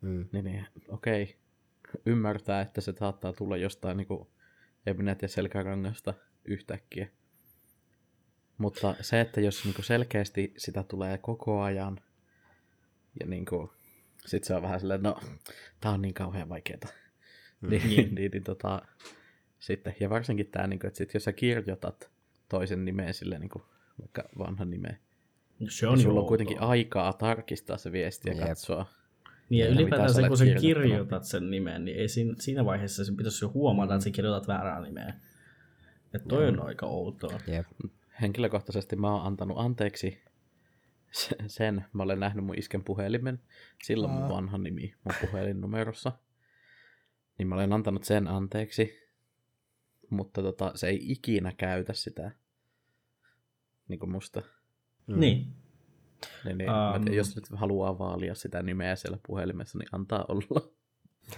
Mm. niin, niin okei, ymmärtää, että se saattaa tulla jostain, niin kuin, en minä tiedä, selkärangasta yhtäkkiä. Mutta se, että jos niin kuin selkeästi sitä tulee koko ajan, ja niin kuin, sit se on vähän silleen, no, tää on niin kauhean vaikeeta. Mm. Niin, niin, niin, niin tota, sitten, ja varsinkin tämä, niin kuin, että sit jos sä kirjoitat toisen nimeen silleen, niin kuin, vaikka vanhan nimeen, Se niin on sulla jo on kuitenkin aikaa tarkistaa se viesti ja Jep. katsoa, Niin ja ylipäätään se, kun sä kirjoitat sen nimen, niin ei siinä, siinä vaiheessa sen pitäisi jo huomata, että sä kirjoitat väärää nimeä. Että toi on aika outoa. Jep. henkilökohtaisesti mä oon antanut anteeksi se- sen. Mä olen nähnyt mun isken puhelimen. Silloin mun vanha nimi mun puhelinnumerossa. Niin mä olen antanut sen anteeksi. Mutta tota, se ei ikinä käytä sitä. Niin kuin musta. Mm. Niin. Niin, niin, Um. tiedän, jos nyt haluaa vaalia sitä nimeä siellä puhelimessa, niin antaa olla.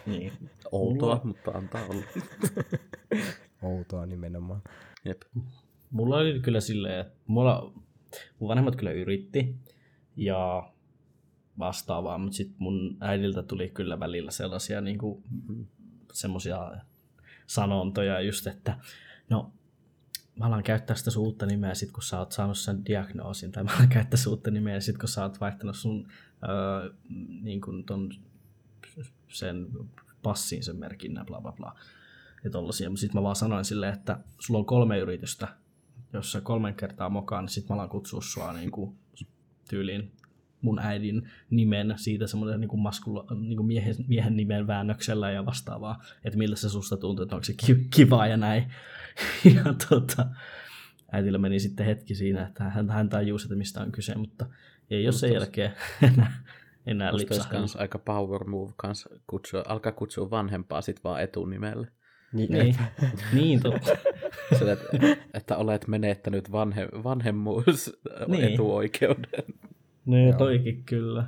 niin. Outoa, Mulla- mutta antaa olla. Outoa nimenomaan. Jep. Mulla oli kyllä silleen, että mulla, mun vanhemmat kyllä yritti ja vastaavaa, mutta sitten mun äidiltä tuli kyllä välillä sellaisia niin kuin, semmoisia sanontoja just, että no mä alan käyttää sitä sun uutta nimeä sit kun sä oot saanut sen diagnoosin, tai mä alan käyttää sun uutta nimeä sit kun sä oot vaihtanut sun öö, niin kuin ton, sen passiin sen merkinnän, bla bla bla. Ja tollasia. Mutta sitten mä vaan sanoin silleen, että sulla on kolme yritystä, jos sä kolmen kertaa mokaan, niin sit mä alan kutsua sua niin kuin, tyyliin mun äidin nimen siitä semmoinen niin maskula, niin kuin miehen, miehen nimen väännöksellä ja vastaavaa, että miltä se susta tuntuu, että onko se ki- kivaa ja näin. ja tota, äitillä meni sitten hetki siinä, että hän, hän tajusi, että mistä on kyse, mutta ei ole sen jälkeen enää, enää kans aika power move kans kutsua, alkaa kutsua vanhempaa sit vaan etunimellä. Niin, Niin, niin totta. Sillä, että, että olet menettänyt vanhe, vanhemmuus Niin. etuoikeuden. No Joo. toikin kyllä.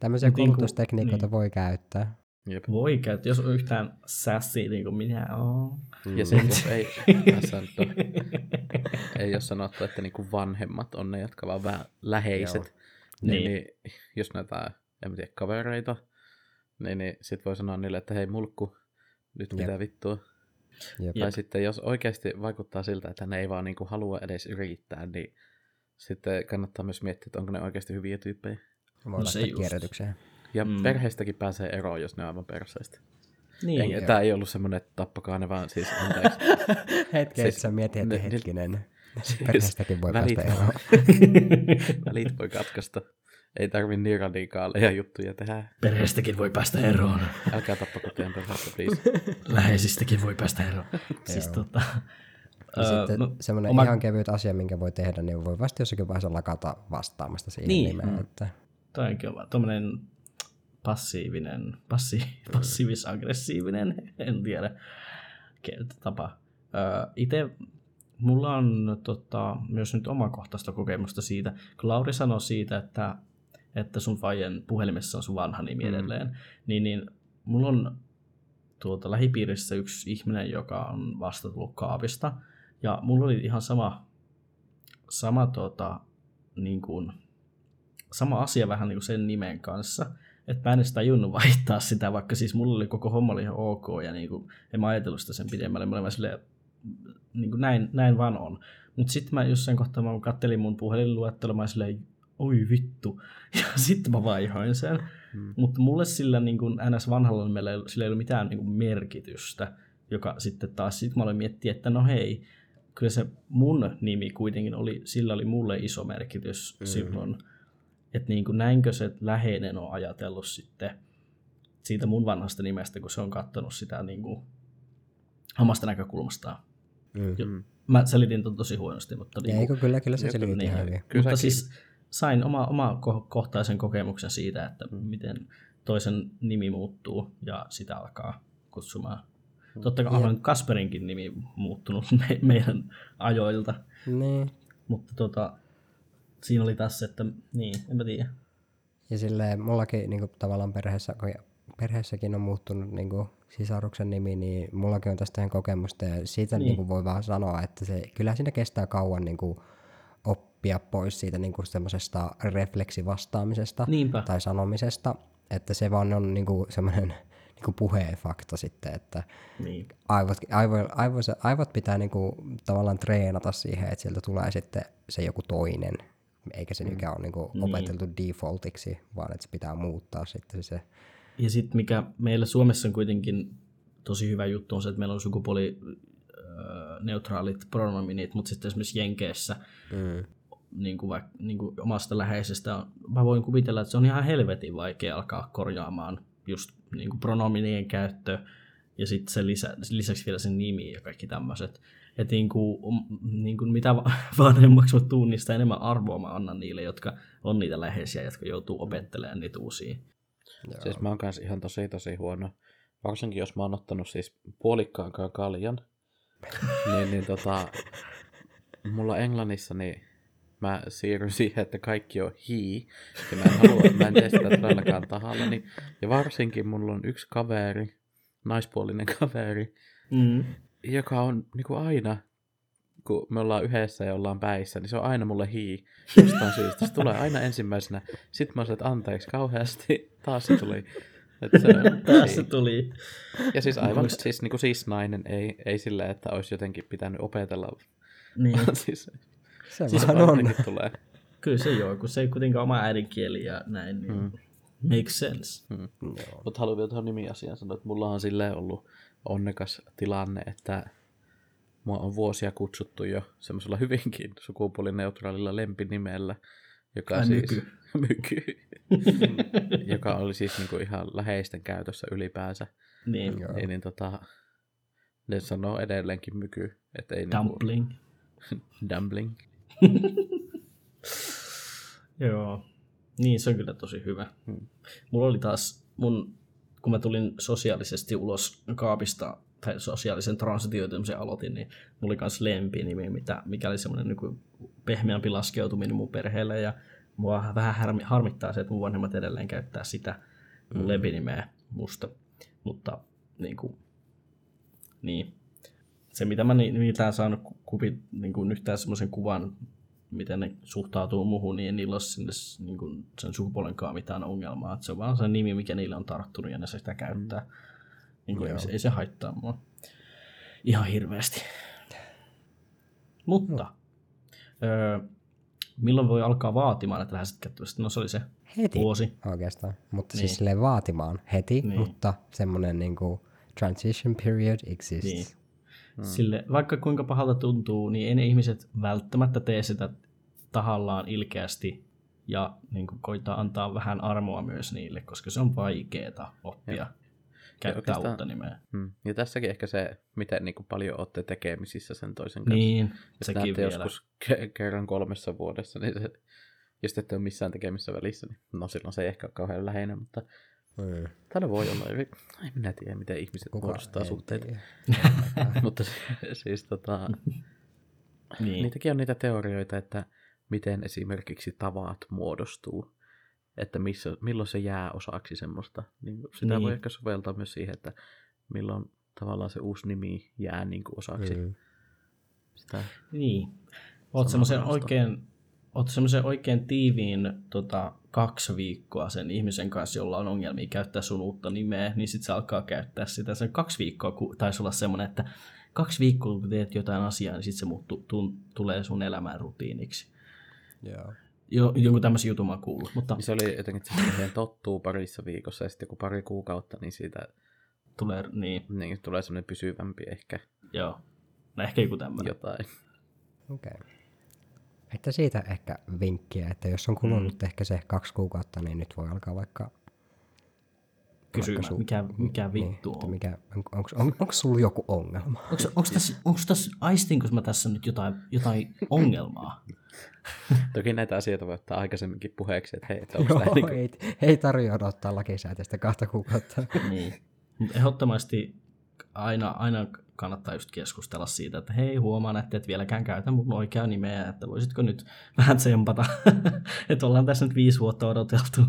Tämmöisiä niinku- koulutustekniikoita niin. voi käyttää. Jep. Voi käyttää, jos on yhtään sassy niin kuin minä oon. Ja se, jos ei, on, ei ole sanottu, että niinku vanhemmat on ne, jotka vaan vähän läheiset. Joo. Niin, Niin. niin. jos näitä, en tiedä, kavereita, niin, niin sit voi sanoa niille, että hei mulkku, nyt Jep. mitä vittua. Jep. Tai sitten jos oikeasti vaikuttaa siltä, että ne ei vaan niinku halua edes yrittää, niin sitten kannattaa myös miettiä, että onko ne oikeasti hyviä tyyppejä. Voi No se laittaa just. kierrätykseen. Ja Mm. perheestäkin pääsee eroon, jos ne on aivan perseistä. Niin, Ei, tämä ei ollut semmoinen, että tappakaa ne vaan siis anteeksi. Hetken, Siis- sä mietit, että ne- ne- hetkinen. Siis Perheestäkin voi välit- päästä eroon. Välit voi katkaista. Ei tarvi niin radikaaleja juttuja tehdä. Perheestäkin voi päästä eroon. Älkää tappako teidän perhettä, please. Läheisistäkin voi päästä eroon. siis tota, Ja öö, sitten no, semmoinen oma- ihan kevyt asia, minkä voi tehdä, niin voi vasta jossakin vaiheessa lakata vastaamasta siihen Niin. nimeen. Mm. Että, Toinkin on tuommoinen passiivinen, passi, passiivis-aggressiivinen, en tiedä, tapa. Itse mulla on tota, myös nyt omakohtaista kokemusta siitä, kun Lauri sanoi siitä, että, että sun fajen puhelimessa on sun vanha nimi Mm. edelleen, niin, niin mulla on tuota, lähipiirissä yksi ihminen, joka on vasta tullut kaapista, ja mulla oli ihan sama, sama tota, niin kuin, sama asia vähän niin kuin sen nimen kanssa, että mä en edes tajunnut vaihtaa sitä, vaikka siis mulla oli koko homma oli ihan ok ja niin kuin, en mä ajatellut sitä sen pidemmälle, mä olin silleen, niin kuin näin, näin vaan on. Mutta sitten mä jossain kohtaa mä kattelin mun puhelinluettelua, mä silleen, oi vittu, ja sitten mä vaihoin sen. Mm. Mutta mulle sillä niin kuin NS vanhalla nimellä ei- sillä ei ollut mitään niin kuin merkitystä, joka sitten taas, sit mä aloin miettiä, että no hei, kyllä se mun nimi kuitenkin oli, sillä oli mulle iso merkitys mm. silloin, että niin kuin näinkö se läheinen on ajatellut sitten siitä mun vanhasta nimestä, kun se on katsonut sitä niin kuin omasta näkökulmastaan. mm. Jo- Mm. Mä selitin ton tosi huonosti, mutta... Ja niinku- eikö kyllä, kyllä se Jep, selitit niin, ihan hyvin. Kyllä mutta siis sain oma, oma ko- kohtaisen kokemuksen siitä, että Mm. miten toisen nimi muuttuu ja sitä alkaa kutsumaan. Totta kai on Kasperinkin nimi muuttunut me- meidän ajoilta, Niin. mutta tota, siinä oli tässä, että niin, en mä tiedä. Ja silleen mullakin niin kuin, tavallaan perheessä, kun perheessäkin on muuttunut niin kuin, sisaruksen nimi, niin mullakin on tästä ihan kokemusta. Ja siitä Niin. niin. Niin kuin, voi vaan sanoa, että se, kyllä siinä kestää kauan niin kuin, oppia pois siitä niin kuin, semmoisesta refleksivastaamisesta Niinpä. tai sanomisesta. Että se vaan on niin kuin, semmoinen niin kuin puheen fakta sitten, että Niin. aivot, aivo, aivo, aivot pitää niinku tavallaan treenata siihen, että sieltä tulee sitten se joku toinen, eikä se mikä on niinku Niin. opeteltu defaultiksi, vaan että se pitää muuttaa sitten se. Ja sitten mikä meillä Suomessa on kuitenkin tosi hyvä juttu on se, että meillä on sukupuoli öö, neutraalit pronominit, mutta sitten esimerkiksi Jenkeissä Mm. niin kuin vaikka, niin kuin omasta läheisestä, on- mä voin kuvitella, että se on ihan helvetin vaikea alkaa korjaamaan just niin kuin pronominien käyttö ja sitten lisä, lisäksi vielä sen nimi ja kaikki tämmöiset. Että niin kuin, niin kuin mitä va- vanhemmaksi mä tuun, sitä enemmän arvoa mä annan niille, jotka on niitä läheisiä, jotka joutuu opettelemaan niitä uusia. Joo. Siis mä oon kanssa ihan tosi tosi huono. Varsinkin jos mä oon ottanut siis puolikkaankaan kaljan. niin, niin tota, mulla Englannissa niin mä siirryn siihen, että kaikki on he. Ja mä en halua, mä en tee sitä todellakaan tahallani. Ja varsinkin mulla on yksi kaveri, naispuolinen kaveri, Mm. Joka on niinku aina, kun me ollaan yhdessä ja ollaan päissä, niin se on aina mulle hii jostain syystä. Se tulee aina ensimmäisenä. Sitten mä sanoin, että anteeksi kauheasti. Taas se tuli. Että se on Taas se tuli. Ja siis aivan Muista- siis, niinku siis nainen, ei, ei silleen, että olisi jotenkin pitänyt opetella. Niin. vaan siis, se siis vaan on. jotenkin tulee. Kyllä se joo, kun se ei kuitenkaan oma äidinkieli ja näin, niin Mm. makes sense. Joo. Mutta haluan vielä tuohon nimiasiaan sanoa, että mulla on silleen ollut onnekas tilanne, että mua on vuosia kutsuttu jo semmoisella hyvinkin sukupuolineutraalilla lempinimellä, joka Ai, siis... myky. myky. joka oli siis niinku ihan läheisten käytössä ylipäänsä. Niin, Joo. Ei niin tota, ne sanoo edelleenkin myky. Että ei niinku, dumpling. Joo. Niin, se on kyllä tosi hyvä. Hmm. Mulla oli taas, mun, kun mä tulin sosiaalisesti ulos kaapista, tai sosiaalisen transitioitumisen aloitin, niin mulla oli myös lempinimi, mitä, mikä oli semmoinen niin pehmeämpi laskeutuminen mun perheelle, ja mua vähän harmi, harmittaa se, että mun vanhemmat edelleen käyttää sitä mun mm. lempinimeä musta. Mutta niin kuin, niin. Se, mitä mä niiltä saanut kupi, niin kuin yhtään semmoisen kuvan, miten ne suhtautuu muuhun, niin niillä olisi sinne niin kuin sen sukupuolenkaan mitään ongelmaa. Että se on vaan se nimi, mikä niille on tarttunut ja ne sitä käyttää. Mm. Niin kuin ei, ei, se haittaa mua ihan hirveästi. Mutta no. öö, milloin voi alkaa vaatimaan, että lähdet käyttävästi? No se oli se heti vuosi. oikeastaan. Mutta niin. siis silleen vaatimaan heti, niin. mutta semmoinen niin kuin transition period exists. Niin. Hmm. Sille, vaikka kuinka pahalta tuntuu, niin ei ne ihmiset välttämättä tee sitä tahallaan ilkeästi ja niin kuin koittaa antaa vähän armoa myös niille, koska se on vaikeaa oppia ja. käyttää uutta nimeä. Hmm. Ja tässäkin ehkä se, miten niin kuin paljon olette tekemisissä sen toisen kanssa. Niin, Jos sekin vielä. joskus ke- kerran kolmessa vuodessa, niin se, jos ette ole missään tekemissä välissä, niin no silloin se ei ehkä ole kauhean läheinen, mutta Mm. Täällä voi olla, ei minä tiedä, miten ihmiset Kuka muodostaa suhteita. Mutta siis tota, niin. niitäkin on niitä teorioita, että miten esimerkiksi tavat muodostuu, että missä, milloin se jää osaksi semmoista. Niin sitä niin. voi ehkä soveltaa myös siihen, että milloin tavallaan se uusi nimi jää niin kuin osaksi mm. sitä. Niin. Oot semmoisen oikein, oot semmoisen oikein tiiviin tota, kaksi viikkoa sen ihmisen kanssa, jolla on ongelmia käyttää sun uutta nimeä, niin sitten se alkaa käyttää sitä. Se kaksi viikkoa kun taisi olla semmoinen, että kaksi viikkoa kun teet jotain asiaa, niin sitten se muuttu, tun, tulee sun elämään rutiiniksi. Joo. Jo, jonkun tämmöisen jutun mä kuullut. Mutta... Niin se oli jotenkin, että siihen tottuu parissa viikossa ja sitten kun pari kuukautta, niin siitä tulee, niin. Niin, tulee semmoinen pysyvämpi ehkä. Joo. No ehkä joku tämmöinen. Jotain. Okei. Okay. Että siitä ehkä vinkkiä, että jos on kulunut mm. ehkä se kaksi kuukautta, niin nyt voi alkaa vaikka kysymään, su- mikä, mikä niin, vittu niin, on. Mikä, on, onko, on, onko sulla joku ongelma? Onko, onko, tässä, onko tässä, aistinko mä tässä nyt jotain, jotain ongelmaa? Toki näitä asioita voi ottaa aikaisemminkin puheeksi, että hei, että onko Joo, niin kuin... ei, ei tarvitse odottaa lakisääteistä kahta kuukautta. niin. Ehdottomasti aina, aina kannattaa just keskustella siitä, että hei, huomaan, että et vieläkään käytä mun oikeaa nimeä, että voisitko nyt vähän tsempata, että ollaan tässä nyt viisi vuotta odoteltu.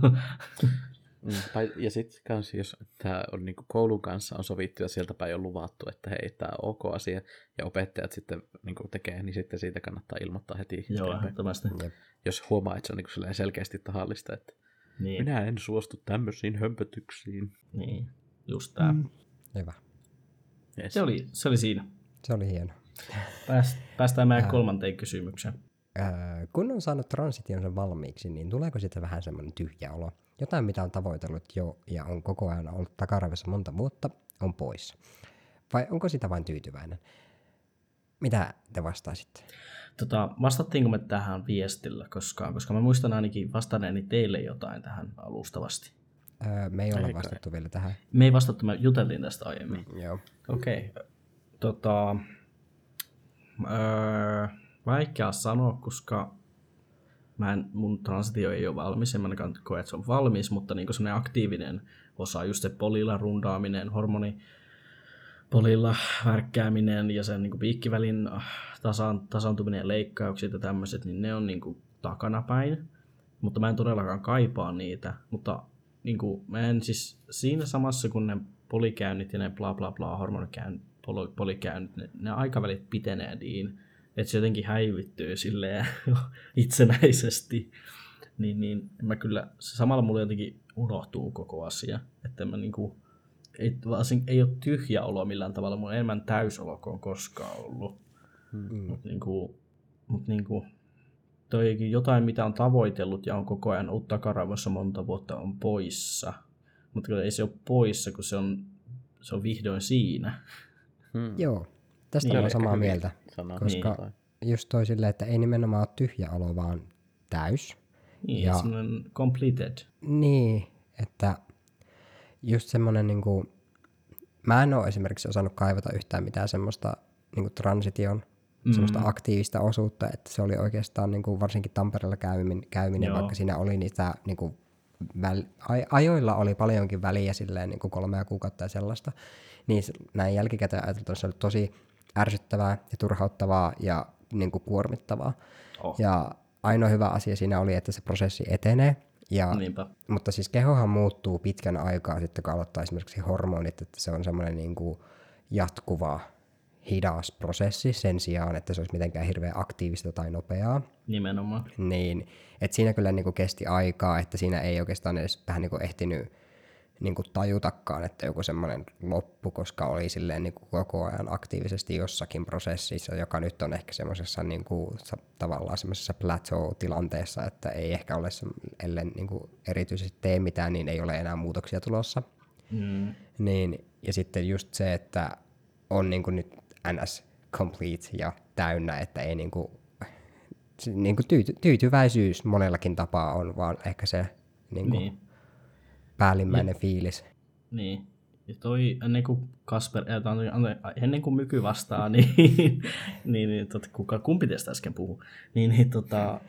Mm, ja sitten kans, jos tämä on niinku koulun kanssa on sovittu ja sieltä päin on luvattu, että hei, tämä on ok asia, ja opettajat sitten niinku tekee, niin sitten siitä kannattaa ilmoittaa heti. Joo, ehdottomasti. Jos huomaa, että se on niinku selkeästi tahallista, että niin. minä en suostu tämmöisiin hömpötyksiin. Niin, just tämä. Mm. Hyvä. Yes. Se, oli, se oli siinä. Se oli hieno. Pääst, päästään meidän kolmanteen kysymykseen. Ää, kun on saanut transitionsa valmiiksi, niin tuleeko sitten vähän semmoinen tyhjä olo? Jotain, mitä on tavoitellut jo ja on koko ajan ollut takaraivossa monta vuotta, on pois. Vai onko sitä vain tyytyväinen? Mitä te vastaisitte? Tota, vastattiinko me tähän viestillä koskaan? Koska mä muistan ainakin vastanneeni teille jotain tähän alustavasti. Öö, me ei olla vastattu vielä tähän. Me ei vastattu, me juteltiin tästä aiemmin. Mm, joo. Okei. Okay. Tota, öö, vaikea sanoa, koska mä en, mun transitio ei ole valmis, en mä koe, että se on valmis, mutta niin semmoinen aktiivinen osa, just se polilla rundaaminen, hormoni, polilla värkkääminen ja sen niin piikkivälin äh, tasan, tasantuminen ja leikkaukset ja tämmöiset, niin ne on niin kuin takanapäin. Mutta mä en todellakaan kaipaa niitä, mutta niin kuin, mä en siis siinä samassa kun ne polikäynnit ja ne bla bla bla hormonikäynnit, polikäynnit, ne, ne aikavälit pitenee niin, että se jotenkin häivittyy silleen itsenäisesti. Niin, niin mä kyllä, se samalla mulle jotenkin unohtuu koko asia. Että mä niinku, ei, varsin, ei ole tyhjä olo millään tavalla, mulla on enemmän täysolo kuin on koskaan ollut. Mm. Mutta niinku, mut niinku, toikin jotain, mitä on tavoitellut ja on koko ajan ollut takaraivossa monta vuotta, on poissa. Mutta ei se ole poissa, kun se on, se on vihdoin siinä. Hmm. Joo, tästä niin, olen samaa mieltä. Sanaa. Koska niin. just toi silleen, että ei nimenomaan ole tyhjä olo, vaan täys. Niin, ja completed. Niin, että just semmoinen niin kuin, mä en ole esimerkiksi osannut kaivata yhtään mitään semmoista niin kuin transition mm. semmoista aktiivista osuutta, että se oli oikeastaan niin kuin varsinkin Tampereella käyminen, käyminen vaikka siinä oli niitä niin kuin väl, ajoilla oli paljonkin väliä silleen niin kuin kolmea kuukautta ja sellaista, niin näin jälkikäteen ajateltuna se oli tosi ärsyttävää ja turhauttavaa ja niin kuin kuormittavaa. Oh. Ja ainoa hyvä asia siinä oli, että se prosessi etenee, ja, mutta siis kehohan muuttuu pitkän aikaa sitten, kun aloittaa esimerkiksi hormonit, että se on semmoinen niin kuin jatkuva hidas prosessi sen sijaan, että se olisi mitenkään hirveän aktiivista tai nopeaa. Nimenomaan. Niin, että siinä kyllä niin kuin kesti aikaa, että siinä ei oikeastaan edes vähän niin kuin ehtinyt niin kuin tajutakaan, että joku semmoinen loppu, koska oli silleen niin kuin koko ajan aktiivisesti jossakin prosessissa, joka nyt on ehkä semmoisessa niin kuin, tavallaan semmoisessa plateau-tilanteessa, että ei ehkä ole, ellen niin kuin erityisesti tee mitään, niin ei ole enää muutoksia tulossa. Mm. Niin, ja sitten just se, että on niin kuin nyt ns. complete ja täynnä, että ei niin kuin, niin kuin tyyty, tyytyväisyys monellakin tapaa on vaan ehkä se niin kuin niin. Päällimmäinen ja, fiilis. Niin. Ja toi ennen kuin Kasper, ennen kuin Myky vastaa, niin, niin, niin tota, kuka, kumpi teistä äsken puhuu, niin, niin tota,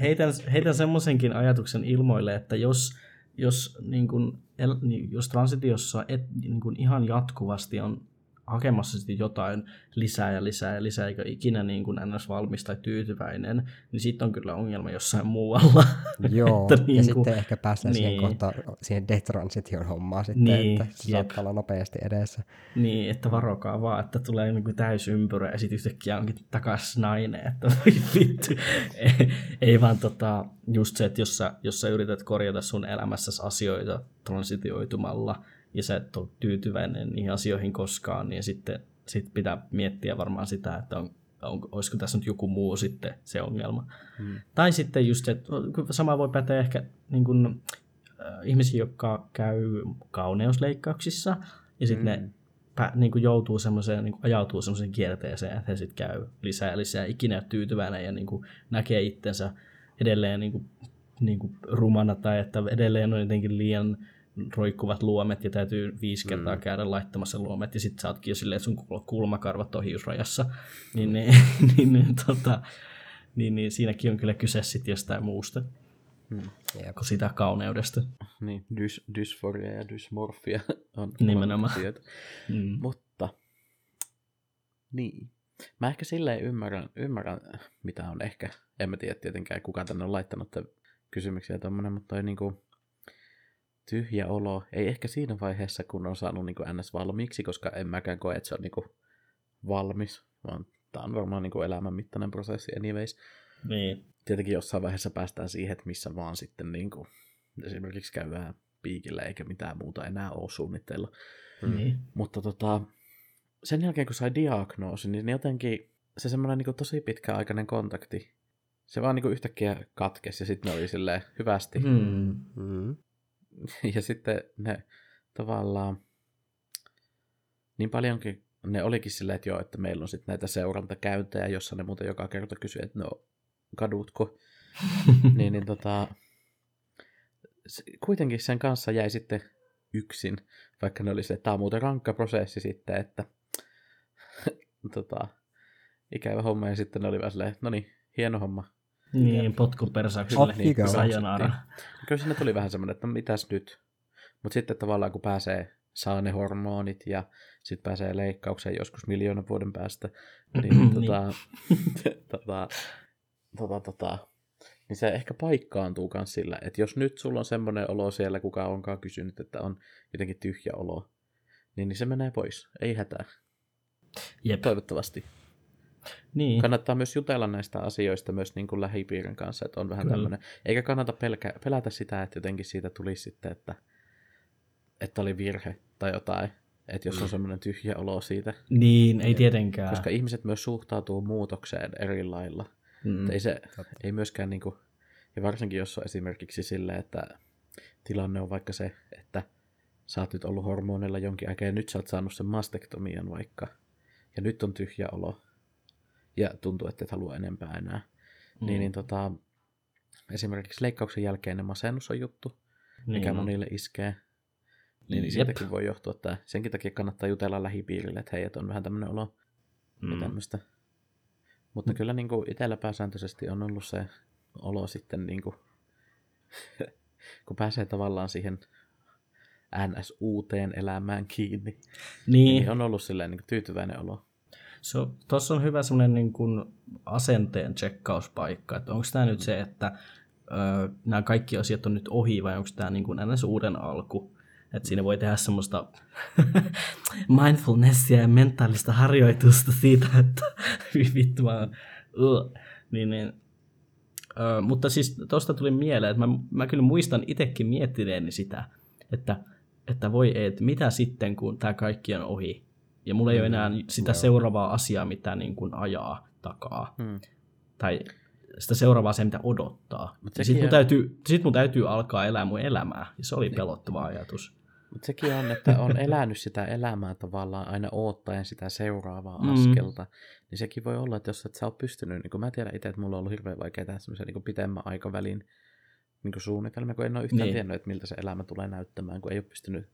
heitän, heitän semmoisenkin ajatuksen ilmoille, että jos, jos, niin kun, el, niin, jos transitiossa et, niin kun ihan jatkuvasti on hakemassa sitten jotain lisää ja lisää ja lisää, eikä ikinä niin kuin ns. valmis tai tyytyväinen, niin sitten on kyllä ongelma jossain muualla. Joo, että niin ja kuin, sitten ehkä päästään niin. siihen kohtaan, siihen detransition hommaan sitten, niin, että se jep. saattaa olla nopeasti edessä. Niin, että varokaa vaan, että tulee niin kuin täysympyrä ja sitten yhtäkkiä onkin takaisin nainen, että voi vittu. ei, ei vaan tota, just se, että jos sä, jos sä yrität korjata sun elämässäsi asioita transitioitumalla, ja sä et ole tyytyväinen niihin asioihin koskaan, niin sitten sit pitää miettiä varmaan sitä, että on, on, olisiko tässä nyt joku muu sitten se ongelma. Hmm. Tai sitten just se, että sama voi päteä ehkä niin kuin, äh, ihmisiä, jotka käy kauneusleikkauksissa, ja sitten hmm. ne pä, niin kuin joutuu semmoiseen, niin kuin ajautuu semmoiseen kierteeseen, että he sitten käy lisää ja lisää, ikinä tyytyväinen ja niin kuin näkee itsensä edelleen niin kuin, niin kuin rumana tai että edelleen on jotenkin liian roikkuvat luomet ja täytyy viisi kertaa mm. käydä laittamassa luomet ja sitten sä ootkin jo silleen, että sun kulmakarvat on hiusrajassa, niin, niin, niin, niin, tota, niin, niin siinäkin on kyllä kyse sitten jostain muusta mm. kuin sitä kauneudesta. Niin, dys, dysforia ja dysmorfia on Nimenomaan. Mm. Mutta, niin. Mä ehkä silleen ymmärrän, ymmärrän, mitä on ehkä, en mä tiedä tietenkään kuka tänne on laittanut kysymyksiä tommonen, mutta toi niinku, tyhjä olo. Ei ehkä siinä vaiheessa, kun on saanut niin kuin ns. valmiiksi, koska en mäkään koe, että se on niin kuin valmis, vaan tämä on varmaan niin kuin elämän mittainen prosessi anyways. Niin. Tietenkin jossain vaiheessa päästään siihen, että missä vaan sitten niin kuin, esimerkiksi käydään piikillä eikä mitään muuta enää ole suunnitteilla. Niin. Mutta tota, sen jälkeen kun sai diagnoosin, niin jotenkin se semmoinen niin tosi pitkäaikainen kontakti, se vaan niin yhtäkkiä katkesi ja sitten ne oli silleen hyvästi. Mm. Mm. ja sitten ne tavallaan niin paljonkin ne olikin silleen, että joo, että meillä on sitten näitä seurantakäyntejä, jossa ne muuten joka kerta kysyy, että no, kadutko? niin, niin tota, kuitenkin sen kanssa jäi sitten yksin, vaikka ne oli se, että tämä on muuten rankka prosessi sitten, että tota, ikävä homma, ja sitten ne oli vähän silleen, no niin, hieno homma, niin, potkupersaukselle. Niin, sayonara. Kyllä sinne tuli vähän semmoinen, että no mitäs nyt? Mutta sitten tavallaan kun pääsee, saa ne hormonit ja sitten pääsee leikkaukseen joskus miljoonan vuoden päästä, niin, niin. tota, tota, tota, tota, niin se ehkä paikkaantuu myös sillä, että jos nyt sulla on semmoinen olo siellä, kuka onkaan kysynyt, että on jotenkin tyhjä olo, niin, niin se menee pois. Ei hätää. Jep. Toivottavasti. Niin. Kannattaa myös jutella näistä asioista myös niin kuin lähipiirin kanssa, että on vähän Kyllä. tämmöinen. Eikä kannata pelkä, pelätä sitä, että jotenkin siitä tulisi sitten, että, että oli virhe tai jotain. Että jos on semmoinen tyhjä olo siitä. Niin, ei tietenkään. Koska ihmiset myös suhtautuu muutokseen eri lailla. Mm. Ei, se, ei myöskään, niin kuin, ja varsinkin jos on esimerkiksi sille, että tilanne on vaikka se, että sä oot nyt ollut hormonilla jonkin aikaa ja nyt sä oot saanut sen mastektomian vaikka. Ja nyt on tyhjä olo ja tuntuu, että et halua enempää enää. Mm. Niin, niin tota, esimerkiksi leikkauksen jälkeinen masennus on juttu, niin mikä monille iskee. Niin, niin siitäkin voi johtua, että senkin takia kannattaa jutella lähipiirille, että hei, että on vähän tämmöinen olo mm. ja tämmöistä. Mutta kyllä niin kuin itsellä pääsääntöisesti on ollut se olo sitten, niin kuin, kun pääsee tavallaan siihen ns. uuteen elämään kiinni, Niin, niin on ollut silleen niin kuin tyytyväinen olo. Se on, tuossa on hyvä semmoinen niin kuin asenteen tsekkauspaikka, että onko tämä nyt se, että ö, nämä kaikki asiat on nyt ohi vai onko tämä niin kuin ns. uuden alku. Että siinä voi tehdä semmoista mindfulnessia ja mentaalista harjoitusta siitä, että vittu ugh. niin, niin, ö, mutta siis tuosta tuli mieleen, että mä, mä kyllä muistan itsekin miettineeni sitä, että, että voi ei, että mitä sitten, kun tämä kaikki on ohi. Ja mulla ei ole enää sitä seuraavaa asiaa, mitä niin kuin ajaa takaa. Hmm. Tai sitä seuraavaa se, mitä odottaa. Sitten mun, täytyy, sit mun täytyy alkaa elää mun elämää. Ja se oli pelottava ajatus. Mutta sekin on, että on elänyt sitä elämää tavallaan aina oottaen sitä seuraavaa Mm. askelta. Niin sekin voi olla, että jos et sä oot pystynyt, niin kuin mä tiedän itse, että mulla on ollut hirveän vaikea tehdä semmoisia niin pitemmän aikavälin niin kuin suunnitelmia, kun en ole yhtään Niin. niin. tiennyt, että miltä se elämä tulee näyttämään, kun ei ole pystynyt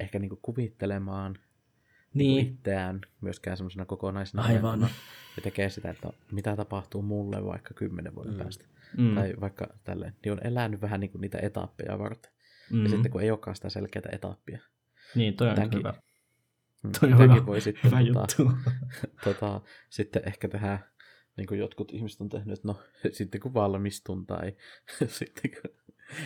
ehkä niin kuin kuvittelemaan niin. Itseään myöskään semmoisena kokonaisena Aivan. ja tekee sitä, että mitä tapahtuu mulle vaikka kymmenen vuoden Mm. päästä. mm. Tai vaikka tälleen, niin on elänyt vähän niin kuin niitä etappeja varten. Mm. Ja sitten kun ei olekaan sitä selkeää etappia, niin toi on tämänkin- hyvä, Mm, toi on hyvä, voi sitten hyvä tota, juttu. tota, sitten ehkä tehdä, niin kuin jotkut ihmiset on tehnyt, että no sitten kun valmistun tai sitten kun,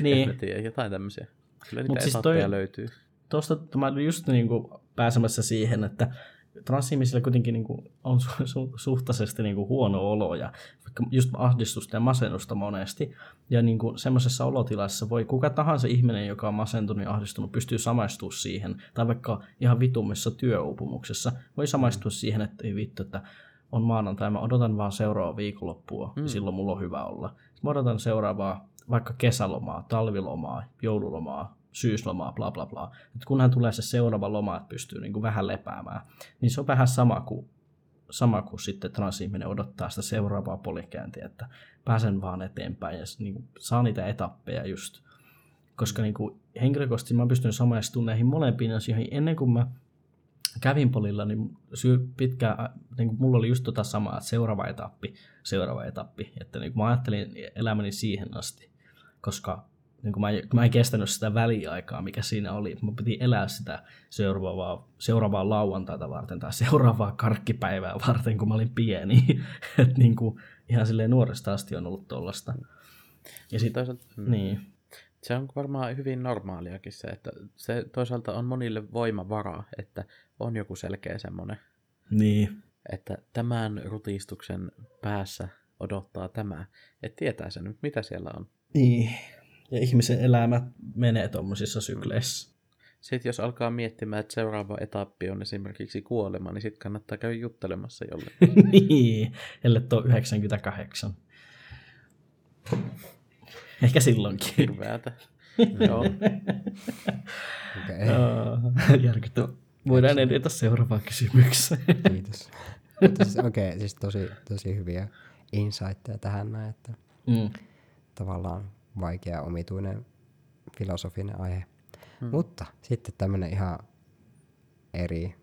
niin. en mä tiedä, jotain tämmöisiä. Kyllä niitä Mut siis etappeja toi- löytyy. tuosta mä just niin kuin pääsemässä siihen, että transihmisillä kuitenkin niin kuin on su- su- suhtaisesti niin kuin huono olo ja vaikka just ahdistusta ja masennusta monesti. Ja niin kuin semmoisessa olotilassa voi kuka tahansa ihminen, joka on masentunut ja ahdistunut, pystyy samaistumaan siihen. Tai vaikka ihan vitummissa työuupumuksessa voi samaistua siihen, että ei vittu, että on maanantai, mä odotan vaan seuraavaa viikonloppua, mm. Mm. ja silloin mulla on hyvä olla. Mä odotan seuraavaa vaikka kesälomaa, talvilomaa, joululomaa, syyslomaa, bla bla bla. Et kunhan tulee se seuraava loma, että pystyy niin kuin vähän lepäämään, niin se on vähän sama kuin, sama kuin sitten transihminen odottaa sitä seuraavaa polikäyntiä, että pääsen vaan eteenpäin ja niin kuin, saa niitä etappeja just. Koska niin kuin, henkilökohtaisesti mä pystyn samaistumaan näihin molempiin asioihin ennen kuin mä kävin polilla, niin syy pitkään, niin kuin mulla oli just tota samaa, että seuraava etappi, seuraava etappi. Että niin kuin mä ajattelin elämäni siihen asti, koska niin kuin mä, en- mä en kestänyt sitä väliaikaa, mikä siinä oli. Mä piti elää sitä seuraavaa, seuraavaa lauantaita varten tai seuraavaa karkkipäivää varten, kun mä olin pieni. että niin kuin, ihan silleen nuoresta asti on ollut tollasta. Ja sit, Toisaalta, mm, niin, Se on varmaan hyvin normaaliakin se, että se toisaalta on monille voimavaraa, että on joku selkeä semmoinen, niin, että tämän rutistuksen päässä odottaa tämä, että tietää sen, mitä siellä on. niin. Ja ihmisen elämä menee tuommoisissa sykleissä. Sitten jos alkaa miettimään, että seuraava etappi on esimerkiksi kuolema, niin sitten kannattaa käydä juttelemassa jolle. niin, ellei tuo 98. Ehkä silloinkin. Hirveätä. Joo. Okei, Okay. Järkyttävä. Voidaan edetä seuraavaan kysymykseen. kiitos. Siis, Okei, okay, siis tosi, tosi hyviä insightteja tähän näin, että Mm. tavallaan vaikea, omituinen, filosofinen aihe. Hmm. Mutta sitten tämmönen ihan eri,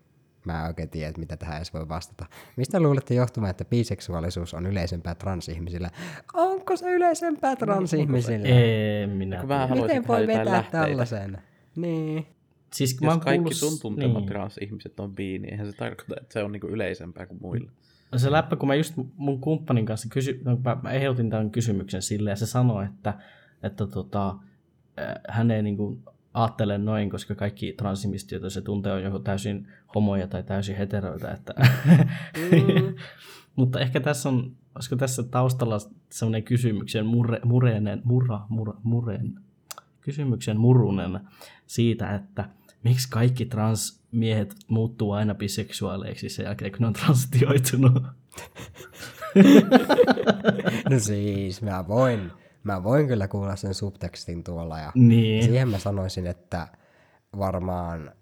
mä en oikein tiedä, mitä tähän edes voi vastata. Mistä luulette johtumaan, että biseksuaalisuus on yleisempää transihmisillä? Onko se yleisempää transihmisillä? En minä. Kun Miten voi vetää lähteitä. tällaisen? Niin. Siis Jos kaikki kuullut- sun tuntemat niin. transihmiset on bi, niin eihän se tarkoita, että se on niinku yleisempää kuin muilla. Se läppä, kun mä just mun kumppanin kanssa kysy, no, mä, mä ehdotin tämän kysymyksen sille ja se sanoi, että, että tota, äh, hän ei niin kuin ajattele noin, koska kaikki transihmiset, joita se tuntee, on joko täysin homoja tai täysin heteroita. Että Mm. Mutta ehkä tässä on, olisiko tässä taustalla sellainen kysymyksen murre, murenen, murra, murra, muren, kysymyksen murunen siitä, että miksi kaikki transmiehet muuttuu aina biseksuaaleiksi sen jälkeen, kun ne on transtioitunut. No siis, mä voin, mä voin kyllä kuulla sen subtekstin tuolla ja Niin. siihen mä sanoisin, että varmaan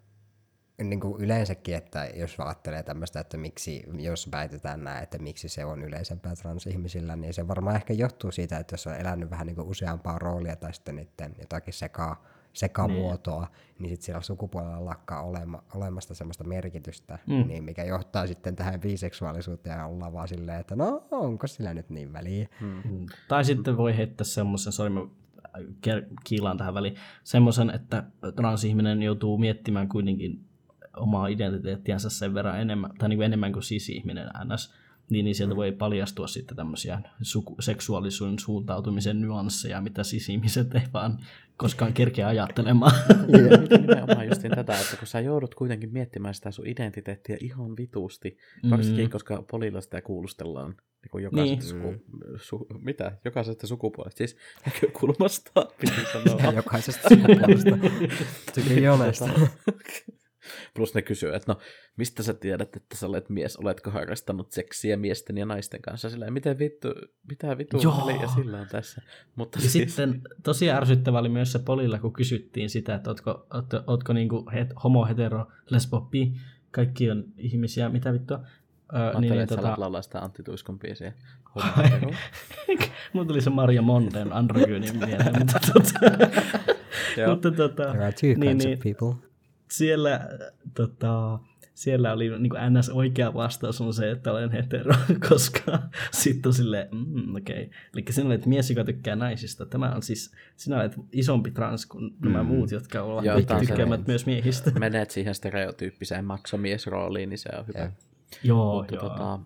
niin kuin yleensäkin, että jos ajattelee tämmöistä, että miksi, jos väitetään näin, että miksi se on yleisempää transihmisillä, niin se varmaan ehkä johtuu siitä, että jos on elänyt vähän niin kuin useampaa roolia tai sitten niiden jotakin sekaa sekamuotoa, niin, niin sitten siellä sukupuolella lakkaa olema, olemasta semmoista merkitystä, mm. niin mikä johtaa sitten tähän biseksuaalisuuteen ja ollaan vaan silleen, että no onko sillä nyt niin väliä. Mm. Tai sitten voi heittää semmoisen, sori mä kiilaan tähän väliin, semmoisen, että transihminen joutuu miettimään kuitenkin omaa identiteettiänsä sen verran enemmän, tai niin kuin enemmän kuin cis-ihminen ns niin, niin sieltä mm. voi paljastua sitten tämmöisiä suku- seksuaalisuuden suuntautumisen nyansseja, mitä sisimiset ei vaan koskaan kerkeä ajattelemaan. Nimenomaan just tätä, että kun sä joudut kuitenkin miettimään sitä sun identiteettiä ihan vitusti, varsinkin mm. koska polilla sitä kuulustellaan niin kuin jokaisesta, niin. suku, su, mitä? jokaisesta sukupuolesta, siis näkökulmasta, piti sanoa. jokaisesta sukupuolesta. Tykin Plus ne kysyy, että no, mistä sä tiedät, että sä olet mies, oletko harrastanut seksiä miesten ja naisten kanssa? Sillä miten vittu, mitä vittu ja sillä on tässä. Mutta ja siis... sitten tosi ärsyttävä oli myös se polilla, kun kysyttiin sitä, että ootko, ootko, ootko niinku het, homo, hetero, lesbo, bi, kaikki on ihmisiä, mitä vittua. Mä niin, niin, että tota... laulaa sitä Antti Tuiskon biisiä. Mun tuli se Maria Monten androgyynin mieleen. mutta, tota, mutta tota, There are two kinds niin, of niin. people siellä, tota, siellä oli niin kuin ns. oikea vastaus on se, että olen hetero, koska sitten on silleen, mm, okei. Okay. Eli sinä olet mies, joka tykkää naisista. Tämä on siis, sinä olet isompi trans kuin mm. nämä muut, jotka ovat Joo, tykkäämät myös miehistä. Menet siihen stereotyyppiseen maksomiesrooliin, niin se on hyvä. Yeah. Joo, Mutta, joo. Tota,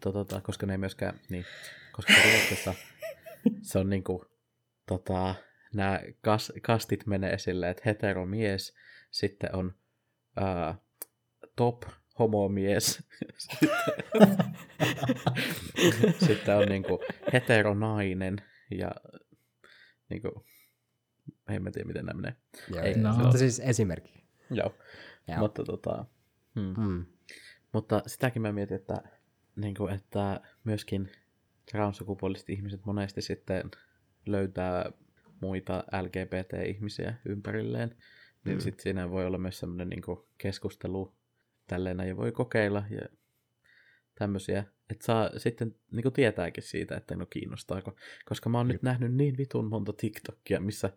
tota, tota, koska ne ei myöskään, niin, koska Ruotsissa se on niinku, tota, nämä kas, kastit menee silleen, että heteromies, sitten on ää, top homomies, sitten, sitten on niinku heteronainen ja niinku, en mä tiedä miten nämä menee. Joo, Ei, no. Mutta siis esimerkki. Joo, Joo. mutta tota, hmm. Hmm. Mutta sitäkin mä mietin, että, niin kuin, että myöskin transsukupuoliset ihmiset monesti sitten löytää muita LGBT-ihmisiä ympärilleen, niin mm. sitten siinä voi olla myös semmoinen niin keskustelu tälleen ja voi kokeilla ja tämmöisiä, että saa sitten niin kuin tietääkin siitä, että no kiinnostaako, koska mä oon nyt nähnyt niin vitun monta TikTokia, missä,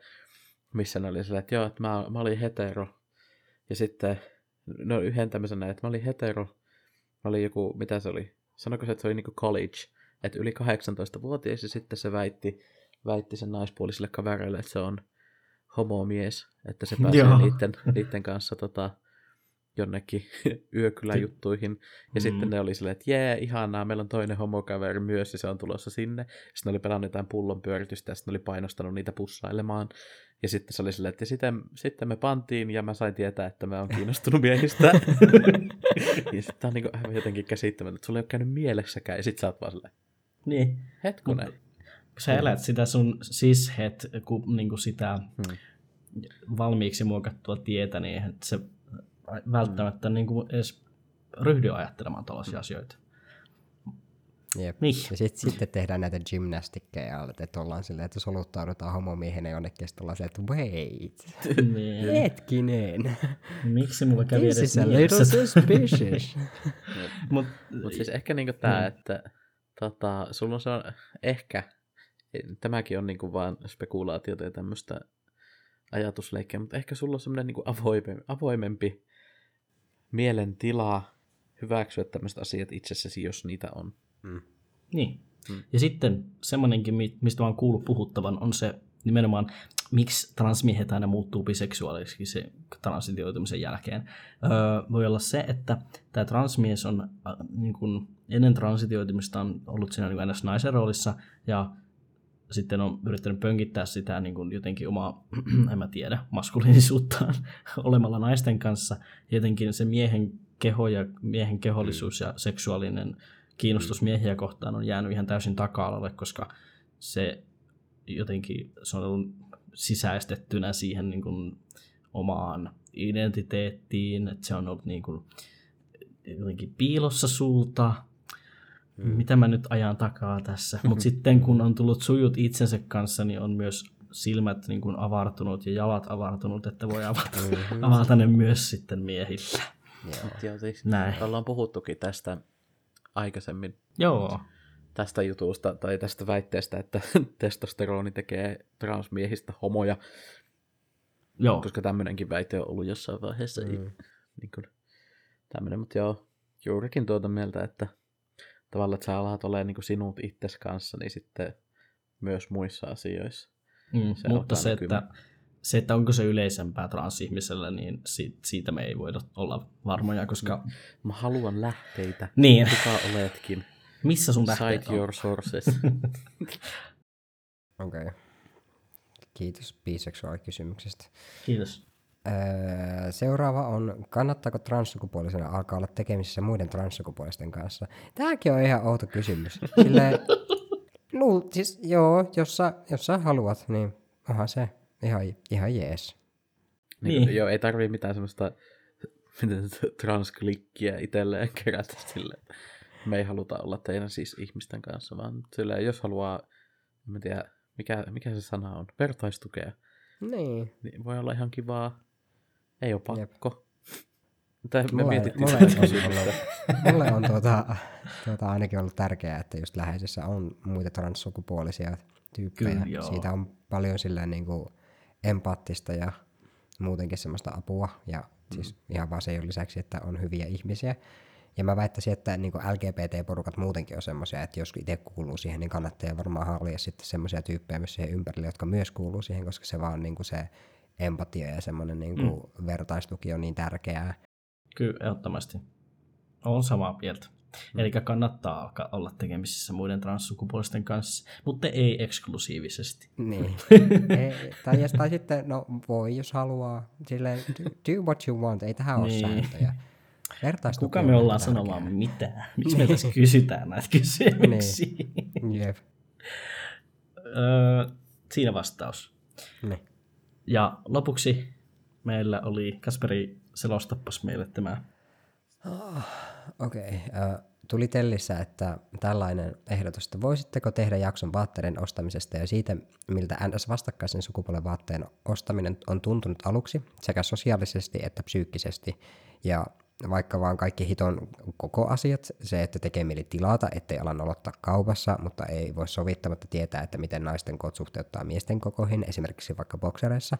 missä ne oli sillä, että joo, että mä, mä olin hetero, ja sitten, no yhden tämmöisenä, että mä olin hetero, mä olin joku, mitä se oli, sanoiko se, että se oli niin kuin college, että yli 18-vuotias, ja sitten se väitti, väitti sen naispuolisille kavereille, että se on homomies, että se pääsee niiden, niiden kanssa tota, jonnekin yökyläjuttuihin. Ja mm. sitten ne oli silleen, että jee, ihanaa, meillä on toinen homokaveri myös, ja se on tulossa sinne. Sitten ne oli pelannut jotain pullon pyöritystä, ja sitten ne oli painostanut niitä pussailemaan. Ja sitten se oli silleen, että sitten, sitten me pantiin, ja mä sain tietää, että mä oon kiinnostunut miehistä. ja sitten on niin aivan jotenkin käsittämättä, että sulla ei ole käynyt mielessäkään, ja sitten sä oot vaan silleen, niin. hetkunen. Mut, sä elät sitä sun sishet, kun niin kuin sitä hmm. valmiiksi muokattua tietä, niin se välttämättä niin kuin edes ryhdy ajattelemaan tällaisia hmm. asioita. Jep. Niin. Ja sit, sitten tehdään näitä gymnastikkeja, että ollaan silleen, että soluttaudutaan homomiehenä jonnekin, sitten ollaan se, että wait, niin. hetkinen. Miksi mulla kävi This edes is a little suspicious. Mutta Mut siis ehkä niinku tää, hmm. että tota, sulla on se on ehkä tämäkin on niinku vaan spekulaatiota ja tämmöistä ajatusleikkiä, mutta ehkä sulla on semmoinen niinku avoimempi, avoimempi mielentila hyväksyä tämmöiset asiat itsessäsi, jos niitä on. Mm. Niin. Mm. Ja sitten semmoinenkin, mistä olen kuullut puhuttavan, on se nimenomaan, miksi transmiehet aina muuttuu biseksuaalisiksi se transitioitumisen jälkeen. Öö, voi olla se, että tämä transmies on äh, niin kuin, ennen transitioitumista on ollut siinä niin naisen roolissa, ja sitten on yrittänyt pönkittää sitä niin kuin jotenkin omaa, en mä tiedä, maskuliinisuuttaan olemalla naisten kanssa. Jotenkin se miehen keho ja miehen kehollisuus ja seksuaalinen kiinnostus miehiä kohtaan on jäänyt ihan täysin taka-alalle, koska se jotenkin se on ollut sisäistettynä siihen niin kuin omaan identiteettiin, että se on ollut niin kuin jotenkin piilossa sulta, mm. mitä mä nyt ajan takaa tässä. Mutta sitten kun on tullut sujut itsensä kanssa, niin on myös silmät niin kuin avartunut ja jalat avartunut, että voi avata, mm-hmm. avata ne myös sitten miehillä. Joo. Joo, siis Näin. Ollaan puhuttukin tästä aikaisemmin. Joo. Tästä jutusta tai tästä väitteestä, että testosteroni tekee transmiehistä homoja. Joo, Koska tämmöinenkin väite on ollut jossain vaiheessa. Mm. Niin kuin, tämmöinen, mutta joo, juurikin tuota mieltä, että tavallaan, että sä alat olemaan niin kuin sinut itses kanssa, niin sitten myös muissa asioissa. mm, se mutta se että, se, että onko se yleisempää transihmisellä, niin si- siitä me ei voida olla varmoja, koska Mä haluan lähteitä. niin, Kuka oletkin? missä sun tähteet Cite on? your sources. Okei. Okay. Kiitos biseksuaalikysymyksestä. Kiitos. Öö, seuraava on, kannattaako transsukupuolisena alkaa olla tekemisissä muiden transsukupuolisten kanssa? Tämäkin on ihan outo kysymys. Silleen, luul, siis joo, jos sä, jos sä haluat, niin onhan se ihan, ihan jees. niin. Niin. Joo, ei tarvii mitään semmoista transklikkiä itselleen kerätä sille. Me ei haluta olla teidän siis ihmisten kanssa, vaan silleen, jos haluaa, en tiedä, mikä, mikä se sana on, vertaistukea, Niin. niin voi olla ihan kivaa. Ei ole pakko. Mutta me Mulle, mietittiin mulle, kysymystä. mulle on tuota, tuota ainakin ollut tärkeää, että just läheisessä on muita transsukupuolisia tyyppejä. Kyllä, joo. Siitä on paljon silleen niin kuin empaattista ja muutenkin semmoista apua. Ja siis ihan vaan se lisäksi, että on hyviä ihmisiä. Ja mä väittäisin, että niin kuin LGBT-porukat muutenkin on semmoisia, että jos itse kuuluu siihen, niin kannattaa varmaan halia sitten semmoisia tyyppejä myös siihen ympärille, jotka myös kuuluu siihen, koska se vaan niin kuin se empatia ja semmoinen niin kuin mm. vertaistuki on niin tärkeää. Kyllä, ehdottomasti. Olen samaa mieltä. Mm. Eli kannattaa alkaa olla tekemisissä muiden transsukupuolisten kanssa, mutta ei eksklusiivisesti. Niin. ei, tai, tai sitten, no voi jos haluaa, silleen do, what you want, ei tähän ole Niin. sääntöjä. Vertaistuki Kuka on me ollaan tärkeää. sanomaan mitään? Miksi me tässä kysytään näitä kysymyksiä? Jep. Öö, siinä vastaus. Niin. Ja lopuksi meillä oli, Kasperi selostappas meille tämä. Okei. Okay. Tuli Tellissä, että tällainen ehdotus, että voisitteko tehdä jakson vaatteiden ostamisesta ja siitä, miltä NS vastakkaisen sukupuolen vaatteen ostaminen on tuntunut aluksi, sekä sosiaalisesti että psyykkisesti. Ja vaikka vaan kaikki hiton koko asiat, se, että tekee mieli tilata, ettei ala nolottaa kaupassa, mutta ei voi sovittamatta tietää, että miten naisten koot suhteuttaa miesten kokoihin, esimerkiksi vaikka boksereissa.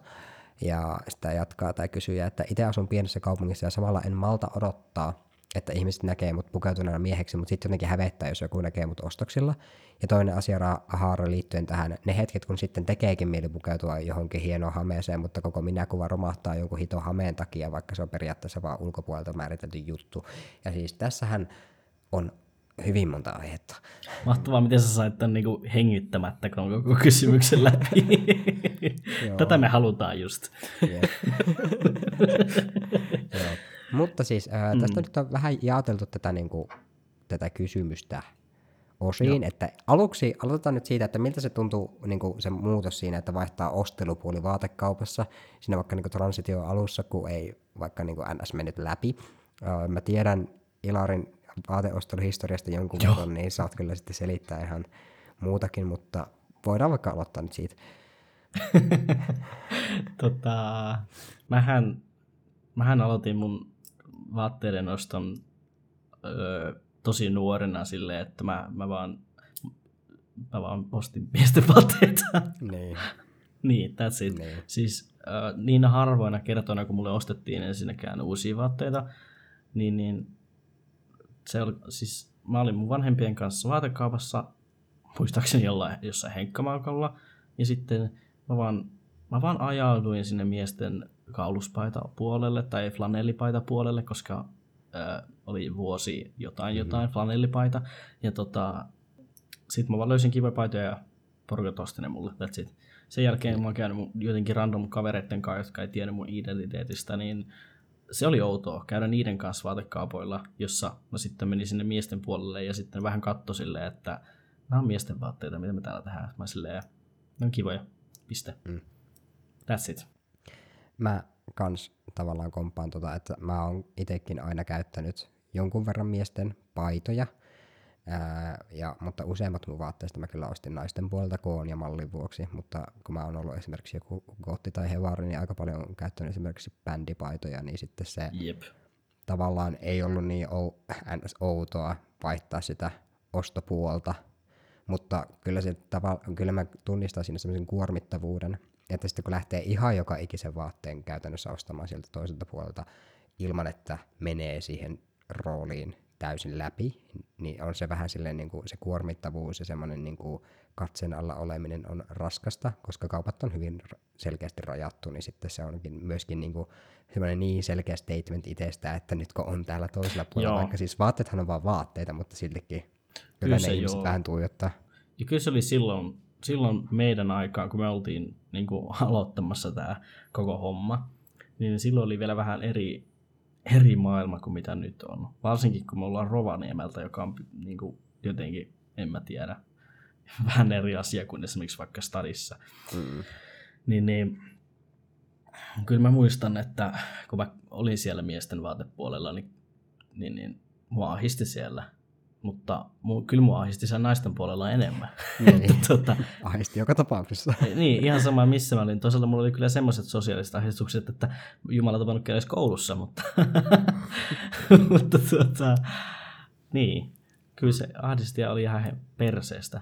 Ja sitä jatkaa tai kysyy, että itse asun pienessä kaupungissa ja samalla en malta odottaa, että ihmiset näkee mut pukeutuneena mieheksi, mutta sitten jotenkin hävettää, jos joku näkee mut ostoksilla. Ja toinen asia ra- haara liittyen tähän, ne hetket, kun sitten tekeekin mieli pukeutua johonkin hienoon hameeseen, mutta koko minäkuva romahtaa jonkun hiton hameen takia, vaikka se on periaatteessa vaan ulkopuolelta määritelty juttu. Ja siis tässähän on hyvin monta aihetta. Mahtavaa, miten sä sait tämän niinku hengittämättä koko kysymyksen läpi. Tätä me halutaan just. Joo. Mutta siis ää, tästä mm. nyt on vähän jaoteltu tätä, niin kuin, tätä kysymystä osiin, että aluksi aloitetaan nyt siitä, että miltä se tuntuu niin kuin se muutos siinä, että vaihtaa ostelupuoli vaatekaupassa, siinä vaikka niin kuin transitio alussa, kun ei vaikka niin kuin NS mennyt läpi. Ää, mä tiedän Ilarin vaateosteluhistoriasta jonkun verran, niin saat kyllä sitten selittää ihan muutakin, mutta voidaan vaikka aloittaa nyt siitä. tota, mähän, mähän aloitin mun vaatteiden oston öö, tosi nuorena silleen, että mä, mä, vaan, mä vaan ostin miesten vaatteita. Niin. niin, that's it. Niin. Siis äh, niinä harvoina kertoina, kun mulle ostettiin ensinnäkään uusia vaatteita, niin, niin se oli, siis mä olin mun vanhempien kanssa vaatekaupassa, muistaakseni jollain, jossain henkkamaukalla, ja sitten mä vaan, mä vaan ajauduin sinne miesten kauluspaita puolelle tai flanellipaita puolelle, koska äh, oli vuosi jotain jotain flanellipaita, ja tota, sitten mä vaan löysin kivoja paitoja ja porukat osti ne mulle, that's it. Sen jälkeen mä oon käynyt mun jotenkin random kavereiden kanssa, jotka ei tiennyt mun identiteetistä, niin se oli outoa käydä niiden kanssa vaatekaupoilla, jossa mä sitten menin sinne miesten puolelle ja sitten vähän katso silleen, että nämä on miesten vaatteita, mitä me täällä tehdään. Mä silleen, ne on kivoja, piste. Mm. That's it. Mä kans tavallaan komppaan tota, että mä oon itekin aina käyttänyt jonkun verran miesten paitoja, ää, ja, mutta useimmat mun vaatteista mä kyllä ostin naisten puolelta koon ja mallin vuoksi, mutta kun mä oon ollut esimerkiksi joku gotti tai hevari, niin aika paljon on käyttänyt esimerkiksi bändipaitoja, niin sitten se Jep. tavallaan ei ollut niin ou, ns. outoa vaihtaa sitä ostopuolta, mutta kyllä, se tava, kyllä mä tunnistan siinä semmoisen kuormittavuuden, että sitten kun lähtee ihan joka ikisen vaatteen käytännössä ostamaan sieltä toiselta puolelta ilman, että menee siihen rooliin täysin läpi, niin on se vähän silleen niin kuin se kuormittavuus ja semmoinen niin kuin katsen alla oleminen on raskasta, koska kaupat on hyvin selkeästi rajattu, niin sitten se onkin myöskin niin kuin semmoinen niin selkeä statement itsestä, että nyt kun on täällä toisella puolella, Joo. vaikka siis vaatteethan on vaan vaatteita, mutta siltikin kyllä, Kyllä ne se ihmiset joo. vähän tuijottaa. Ja kyllä se oli silloin, silloin meidän aikaan, kun me oltiin niin kuin, aloittamassa tämä koko homma, niin silloin oli vielä vähän eri, eri maailma kuin mitä nyt on. Varsinkin kun me ollaan Rovaniemeltä, joka on niin kuin, jotenkin, en mä tiedä, vähän eri asia kuin esimerkiksi vaikka stadissa. Mm. Niin, niin kyllä mä muistan, että kun mä olin siellä miesten vaatepuolella, niin, niin, niin mua ahisti siellä. Mutta mu, kyllä mua ahisti siellä naisten puolella enemmän. Niin. Että tota, Ahisti joka tapauksessa. niin, ihan sama missä mä olin. Toisaalta mulla oli kyllä semmoiset sosiaaliset ahdistukset, että Jumala tavannut käydä koulussa, mutta, mutta tuota, niin, kyllä se ahdisti ja oli ihan perseestä.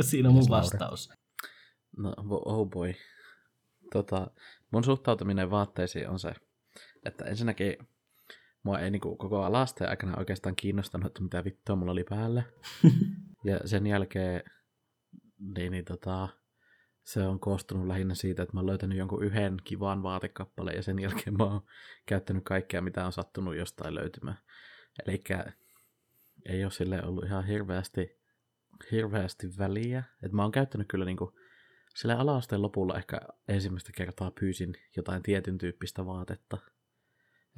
Siinä on mun vastaus. No, oh boy. Tota, mun suhtautuminen vaatteisiin on se, että ensinnäkin mua ei niinku koko alasteen aikana oikeastaan kiinnostanut, että mitä vittua mulla oli päällä. ja sen jälkeen niin, niin tota, se on koostunut lähinnä siitä, että mä oon löytänyt jonkun yhden kivan vaatekappaleen ja sen jälkeen mä oon käyttänyt kaikkea, mitä on sattunut jostain löytymään. Eli ei ole sille ollut ihan hirveästi, hirveästi väliä. Et mä oon käyttänyt kyllä niinku, sillä alaasteen lopulla ehkä ensimmäistä kertaa pyysin jotain tietyn tyyppistä vaatetta.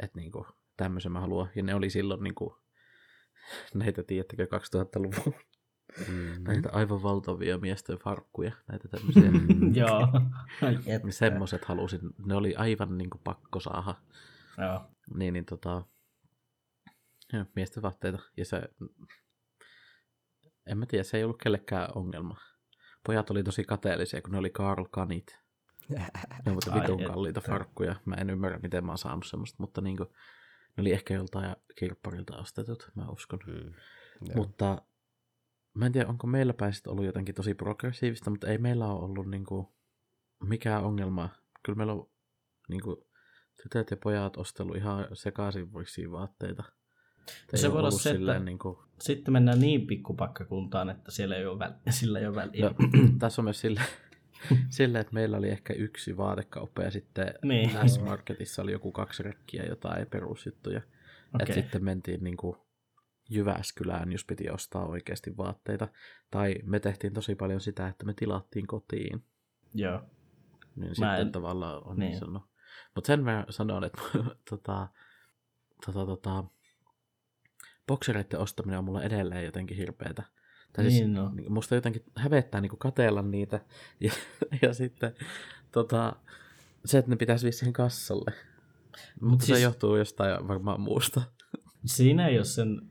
Että niinku, tämmöisen mä haluan. Ja ne oli silloin niinku, näitä tiedättekö 2000-luvun Mm. näitä aivan valtavia miesten farkkuja, näitä tämmöisiä. Joo. Ai että. Semmoiset halusin, ne oli aivan niinku pakko saada. Joo. Niin, niin tota, joo, miesten vaatteita. Ja se, en mä tiedä, se ei ollut kellekään ongelma. Pojat oli tosi kateellisia, kun ne oli Karl Kanit. Ne Ai vitun kalliita farkkuja. Mä en ymmärrä, miten mä oon saanut semmoista, mutta niinku, ne oli ehkä joltain kirpparilta ostetut, mä uskon. Mm. Joo. Mutta mä en tiedä, onko meillä päin sit ollut jotenkin tosi progressiivista, mutta ei meillä ole ollut niinku mikään ongelma. Kyllä meillä on niinku, tytöt ja pojat ostellut ihan sekaisin vaatteita. Et Se voi olla se, että- silleen niinku, Sitten mennään niin pikkupakkakuntaan, että siellä ei ole väliä. Sillä ei ole väliä. no, tässä on myös sille, sille, että meillä oli ehkä yksi vaatekauppa ja sitten Niin. S-Marketissa oli joku kaksi rekkiä jotain perusjuttuja. Okay. Okei. Et sitten mentiin niinku Jyväskylään, jos piti ostaa oikeasti vaatteita. Tai me tehtiin tosi paljon sitä, että me tilattiin kotiin. Joo. Niin Mä sitten en- tavallaan on niin. niin sanonut. Mutta sen mä sanon, että tota, tota, tota, boksereiden ostaminen on mulla edelleen jotenkin hirveetä. Tai siis, Niin no. niin musta jotenkin hävettää niin katella niitä. Ja, ja sitten tota, se, että ne pitäisi vissiin kassalle. Mutta siis- se johtuu jostain varmaan muusta. Siinä ei ole sen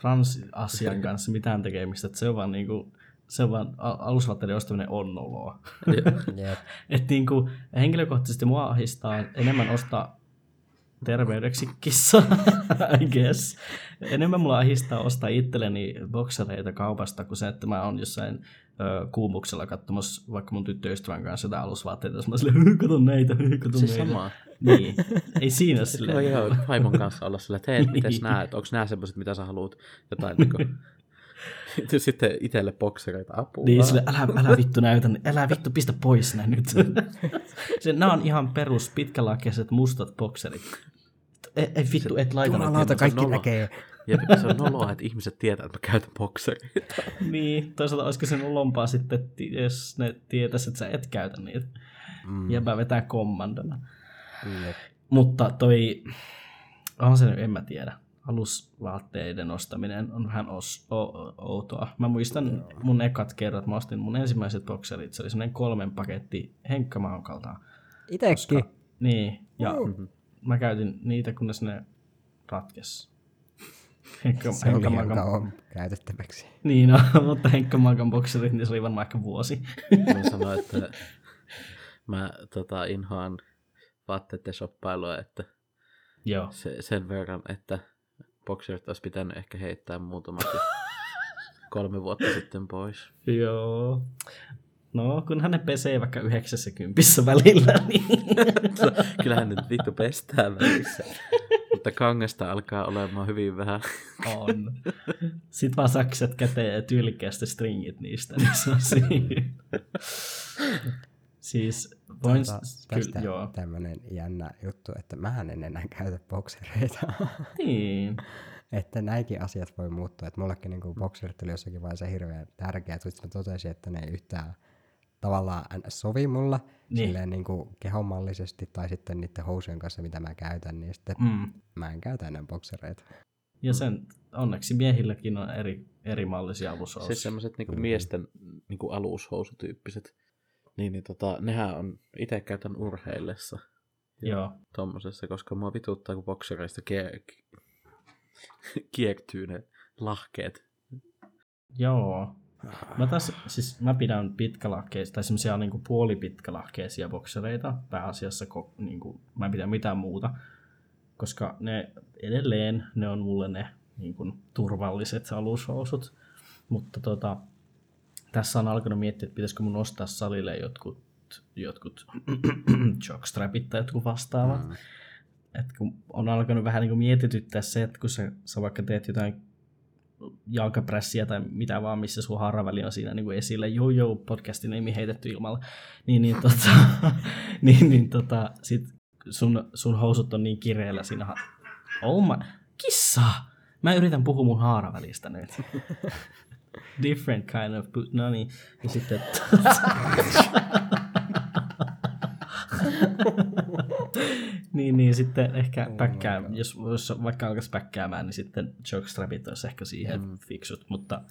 transasian kanssa mitään tekemistä, että se on vaan niinku, se on vaan alusvaatteiden ostaminen on noloa. Ja- Jep. Et niinku, henkilökohtaisesti mua ahistaa enemmän ostaa terveydeksi kissa, I guess. Enemmän mulla ahistaa ostaa itselleni boksereita kaupasta kuin se, että mä oon jossain ö, kuumuksella katsomassa vaikka mun tyttöystävän kanssa jotain alusvaatteita, jos mä silleen, "Hy, kato näitä, kato Siis näitä. sama. Niin, ei siinä silleen. joo, vaimon kanssa olla sillä, että hei, Niin. näet, onko nämä semmoiset, mitä sä haluat, jotain niin kuin, sitten itselle boksereita apua. Niin, sille, älä, älä vittu näytä, älä vittu pistä pois ne nyt. se, nämä on ihan perus pitkälakeiset mustat bokserit. Ei, ei vittu, et laita Jumalauta, kaikki nolo. näkee. Ja se on noloa, että ihmiset tietää, että mä käytän boksereita. Niin, toisaalta olisiko sen olompaa sitten, jos ne tietäisi, että sä et käytä niitä. Mm. Jäbä vetää kommandona. Jep. Mutta toi, on se nyt, en mä tiedä. Alusvaatteiden ostaminen on vähän os, o, o, outoa. Mä muistan mun ekat kerrat, mä ostin mun ensimmäiset bokserit, se oli semmoinen kolmen paketti Henkka Maukalta. Itekin. Niin, ja Uh. mä käytin niitä, kunnes ne ratkes. Henkka, Se oli Henkka ihan Maukan, kauan käytettäväksi. niin no, mutta Henkka Maukan bokserit, niin se oli varmaan ehkä vuosi. Mä sanoin, että mä tota, inhoan vaatteiden shoppailua, että Joo. se, sen verran, että bokserit olisi pitänyt ehkä heittää muutamat. Ja kolme vuotta sitten pois. Joo. No, kunhan ne pesee vaikka 90 välillä, niin... Kyllähän nyt vittu pestää välissä. Mutta kangasta alkaa olemaan hyvin vähän. On. Sitten vaan sakset käteen ja tyylikkäästi stringit niistä, niin se on siinä. Siis voin... Tota, Kyllä, tästä joo. tämmönen jännä juttu, että mähän en enää käytä boksereita. Niin. että näinkin asiat voi muuttua. Että mullekin niin bokserit oli jossakin vaiheessa hirveän tärkeät, mutta mä totesin, että ne ei yhtään tavallaan NS sovi mulla Niin. silleen niin kuin kehonmallisesti tai sitten niiden housujen kanssa, mitä mä käytän, niin sitten Mm. mä en käytä enää boksereita. Ja sen onneksi miehilläkin on eri, eri mallisia alushousuja. Siis semmoiset niinku Kyllä. miesten niinku alushousutyyppiset. Niin, niin tota, nehän on, itse käytän urheillessa Joo. tommosessa, koska mua vituttaa, kun boksereista kie- kiektyy ne lahkeet. Joo. Mä taas, siis mä pidän pitkälahkeisia, tai semmoisia niinku puolipitkalahkeisia boksereita pääasiassa, ko, niinku, mä en pidä mitään muuta, koska ne edelleen, ne on mulle ne niinku, turvalliset alushousut, mutta tota, tässä on alkanut miettiä, että pitäisikö mun ostaa salille jotkut, jotkut jockstrapit tai jotkut vastaavat. Mm. Et kun on alkanut vähän niin kuin mietityttää se, että kun sä, sä vaikka teet jotain jalkaprässiä tai mitä vaan, missä sun haaraväli on siinä niin kuin esillä, joo joo, podcastin nimi heitetty ilmalla, niin, niin, tota, niin, niin tota, sit sun, sun housut on niin kireellä siinä. ha- Oh my, kissa! Mä yritän puhua mun haaravälistä nyt. Different kind of, no niin, ja sitten... niin, niin sitten ehkä Oh päkkää, jos, jos vaikka alkaisi päkkäämään, niin sitten jokestrapit olisi ehkä siihen mm. fiksut, mutta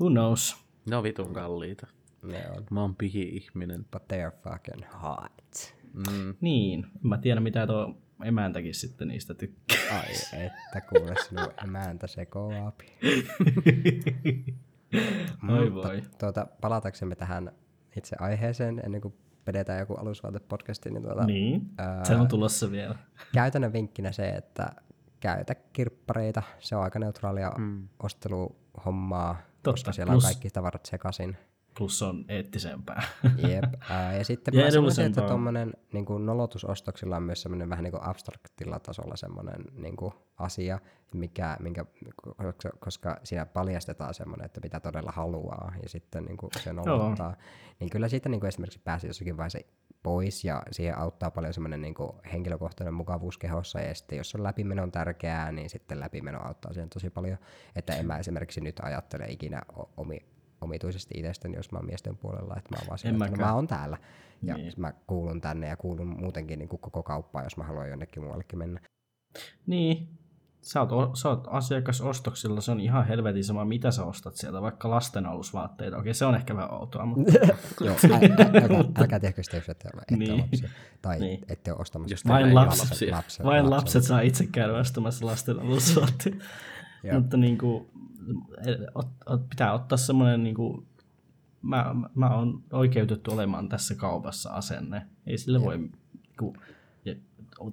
who knows. Ne on vitun kalliita. Ne on. Mä oon pihi-ihminen. But they are fucking hot. Mm. Niin, mä tiedän mitä tuo emäntäkin sitten niistä tykkää. Ai, että kuule sinun emäntä se koapi. Mutta voi. Tuota, palataksemme tähän itse aiheeseen, ennen kuin pidetään joku alusvaatepodcasti, niin, tuota, Niin, ää, se on tulossa vielä. käytännön vinkkinä se, että käytä kirppareita. Se on aika neutraalia mm. osteluhommaa, Totta, koska siellä plus- on kaikki tavarat sekaisin. Plus on eettisempää. Jep. Ää, ja sitten Ja mä sanoisin, että tuommoinen niin kuin nolotusostoksilla on myös semmoinen vähän niin kuin abstraktilla tasolla semmoinen niin kuin asia, mikä, minkä, koska, koska siinä paljastetaan semmoinen, että mitä todella haluaa ja sitten niin kuin se nolottaa. Niin kyllä siitä niin kuin esimerkiksi pääsi jossakin vaiheessa pois ja siihen auttaa paljon semmoinen niin kuin henkilökohtainen mukavuus kehossa ja sitten jos on läpimeno on tärkeää, niin sitten läpimeno auttaa siihen tosi paljon. Että en mä esimerkiksi nyt ajattele ikinä omi, omituisesti itsestäni, jos mä oon miesten puolella, että mä oon vaan sillä, että no, mä oon täällä ja Niin. niin. mä kuulun tänne ja kuulun muutenkin niin kuin koko kauppaan, jos mä haluan jonnekin muuallekin mennä. Niin, sä oot, sä oot asiakasostoksilla, se on ihan helvetin sama, mitä sä ostat sieltä, vaikka lasten alusvaatteita. Okei, se on ehkä vähän outoa, mutta Joo, älkää, tehkö sitä, jos ette ole, Niin. lapsia. Tai Niin. niin. ette ole ostamassa. Lapset- lapset, vain lapset saa itse käydä ostamassa lasten alusvaatteita. Joo. mutta niin kuin, ot, ot, pitää ottaa semmoinen, niin kuin, mä, mä oon oikeutettu olemaan tässä kaupassa asenne. Ei sille voi niin kuin, ja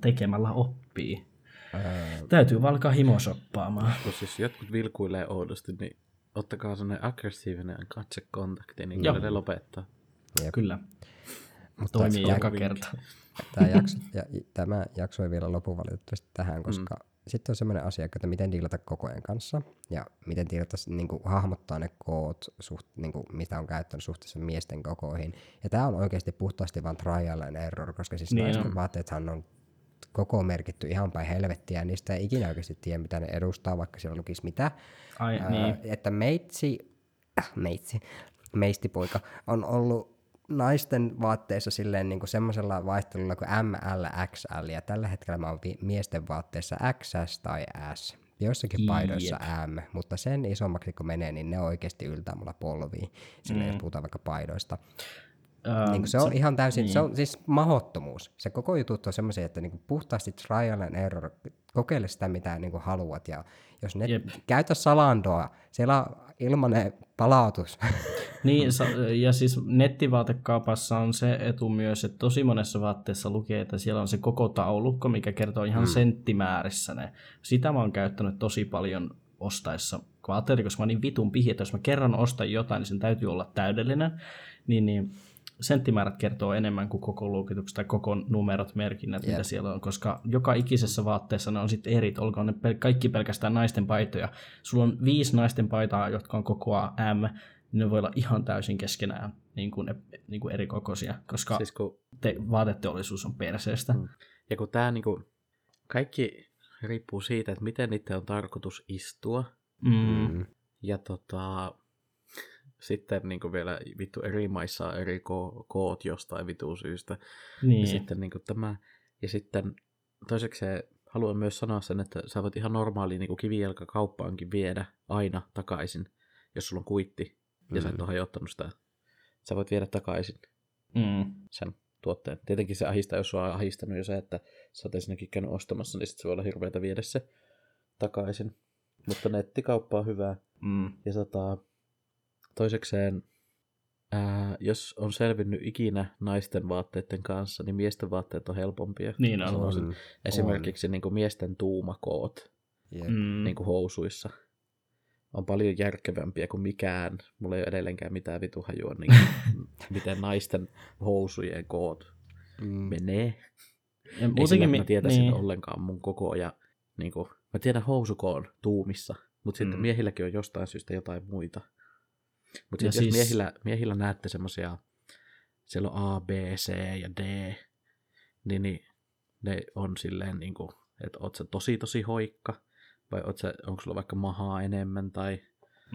tekemällä oppii. Öö, Täytyy vaan alkaa himosoppaamaan. Kun siis jotkut vilkuilee oudosti, niin ottakaa sellainen aggressiivinen katsekontakti, niin kyllä ne lopettaa. jep. Kyllä, Mutta toimii joka kerta. tämä, jakso, ja, tämä jakso ei vielä lopu valitettavasti tähän, koska mm. Sitten on semmoinen asia, että miten diilata kokojen kanssa ja miten diilata, niin kuin, hahmottaa ne koot, suht, niin kuin, mitä on käyttänyt suhteessa miesten kokoihin. Ja tämä on oikeasti puhtaasti vain trial and error, koska siis Niin niin naisten on. vaatteethan on koko merkitty ihan päin helvettiä, ja niistä ei ikinä oikeasti tiedä, mitä ne edustaa, vaikka siellä lukisi mitä. Ai, Ää, niin. Että meitsi, äh, meitsi, meistipoika on ollut naisten vaatteissa silleen niin kuin semmoisella vaihtelulla kuin ML, XL, ja tällä hetkellä mä oon vi- miesten vaatteissa XS tai S. Joissakin Jep. paidoissa M, mutta sen isommaksi kun menee, niin ne oikeasti yltää mulla polviin, silleen, Mm. jos puhutaan vaikka paidoista. Ähm, Niin se on ihan täysin, niin. se on siis mahottomuus. Se koko juttu on semmoisia, että niin puhtaasti trial and error, kokeile sitä mitä niin haluat. Ja jos ne Jep. käytä salandoa, siellä ilmanen palautus. Niin, ja siis nettivaatekaupassa on se etu myös, että tosi monessa vaatteessa lukee, että siellä on se koko taulukko, mikä kertoo ihan mm. senttimäärissä ne. Sitä mä oon käyttänyt tosi paljon ostaessa ajattelin, koska mä oon niin vitun pihi, että jos mä kerran ostan jotain, niin sen täytyy olla täydellinen, niin, niin senttimäärät kertoo enemmän kuin koko luokitukset tai koko numerot, merkinnät, yep. mitä siellä on, koska joka ikisessä vaatteessa ne on sitten erit, olkoon ne pel- kaikki pelkästään naisten paitoja. Sulla on viisi naisten paitaa, jotka on kokoa M, niin ne voi olla ihan täysin keskenään niin kuin, niin kuin eri kokoisia, koska siis kun... te, vaateteollisuus on perseestä. Mm. Ja kun tämä niin kuin, kaikki riippuu siitä, että miten niiden on tarkoitus istua. Mm. Ja tota, sitten niin kuin vielä vittu eri maissa on eri ko- koot jostain vitu syystä. Niin. Ja sitten niin kuin tämä, ja sitten toiseksi haluan myös sanoa sen, että sä voit ihan normaali niin kivijalkakauppaankin viedä aina takaisin, jos sulla on kuitti ja mm. sä et mm. ole hajottanut sitä. Sä voit viedä takaisin mm. sen tuotteen. Tietenkin se ahistaa, jos sua on ahistanut jo se, että sä oot ensinnäkin käynyt ostamassa, niin sitten se voi olla hirveätä viedä se takaisin. Mutta nettikauppa on hyvä. Mm. Ja tota, toisekseen, ää, jos on selvinnyt ikinä naisten vaatteiden kanssa, niin miesten vaatteet on helpompia. Niin on. on. Esimerkiksi on. Niin kuin miesten tuumakoot yep. mm. niin kuin housuissa on paljon järkevämpiä kuin mikään. Mulla ei ole edelleenkään mitään vituhajua, niin miten naisten housujen koot mm. menee. Ja muutenkin mä tietäisin niin. ollenkaan mun koko ja niin kuin, mä tiedän housukoon tuumissa, mutta sitten mm. miehilläkin on jostain syystä jotain muita. Mutta siis... jos miehillä, miehillä näette semmoisia, siellä on A, B, C ja D, niin, niin ne on silleen niin kuin, että oot sä tosi tosi hoikka, vai oot sä, onko sulla vaikka mahaa enemmän, tai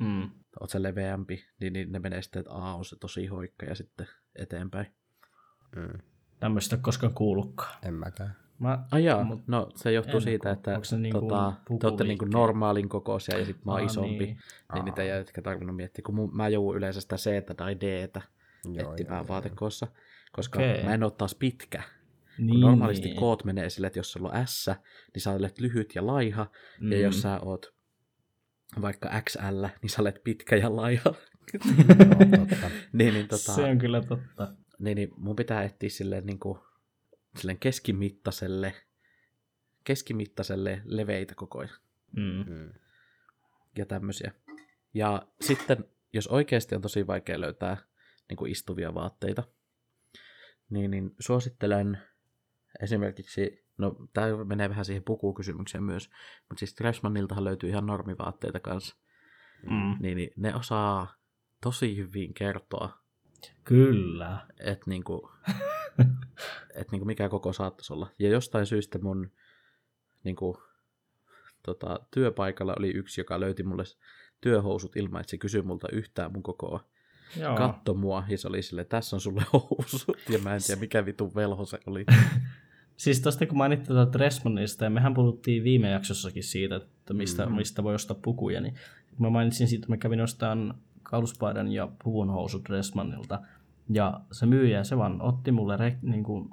mm. oot sä leveämpi, niin, niin ne menee sitten, että A on se tosi hoikka, ja sitten eteenpäin. Mm. Tämmöistä koskaan kuullutkaan. En mäkään. Mä, Ai jaa, mut, no se johtuu en, siitä, että niinku tota, te olette niinku normaalin kokoisia ja sitten mä oon isompi, niin, niin niitä ei ehkä tarvinnut miettiä, kun mun, mä joudun yleensä sitä C tai D etsimään vaatekoossa, koska okay. mä en ole taas pitkä. Niin, normaalisti niin. koot menee sille, että jos sulla on S, niin sä olet lyhyt ja laiha, mm. ja jos sä oot vaikka XL, niin sä olet pitkä ja laiha. no, totta. niin, niin, tota, se on kyllä totta. Niin, niin mun pitää etsiä silleen niin kuin, silleen keskimittaiselle, keskimittaiselle leveitä kokoja. Mm. mm. Ja tämmöisiä. Ja sitten, jos oikeasti on tosi vaikea löytää niin kuin istuvia vaatteita, niin, niin suosittelen esimerkiksi, no tämä menee vähän siihen pukukysymykseen myös, mutta siis Trashmaniltahan löytyy ihan normivaatteita kanssa. Mm. Niin, niin ne osaa tosi hyvin kertoa. Kyllä. Että niinku, että niinku mikä koko saattaisi olla. Ja jostain syystä mun niinku, tota, työpaikalla oli yksi, joka löyti mulle työhousut ilman, että se kysyi multa yhtään mun kokoa. Joo. Katto mua ja se oli silleen, tässä on sulle housut. Ja mä en tiedä mikä vitun velho se oli. siis tosta kun mainittiin tuota Dressmanista, ja mehän puhuttiin viime jaksossakin siitä, että mistä, mm-hmm. mistä voi ostaa pukuja, niin mä mainitsin siitä, että mä kävin ostamaan kauluspaidan ja puvun housut Dressmanilta. Ja se myyjä, se vaan otti mulle re, niin kuin,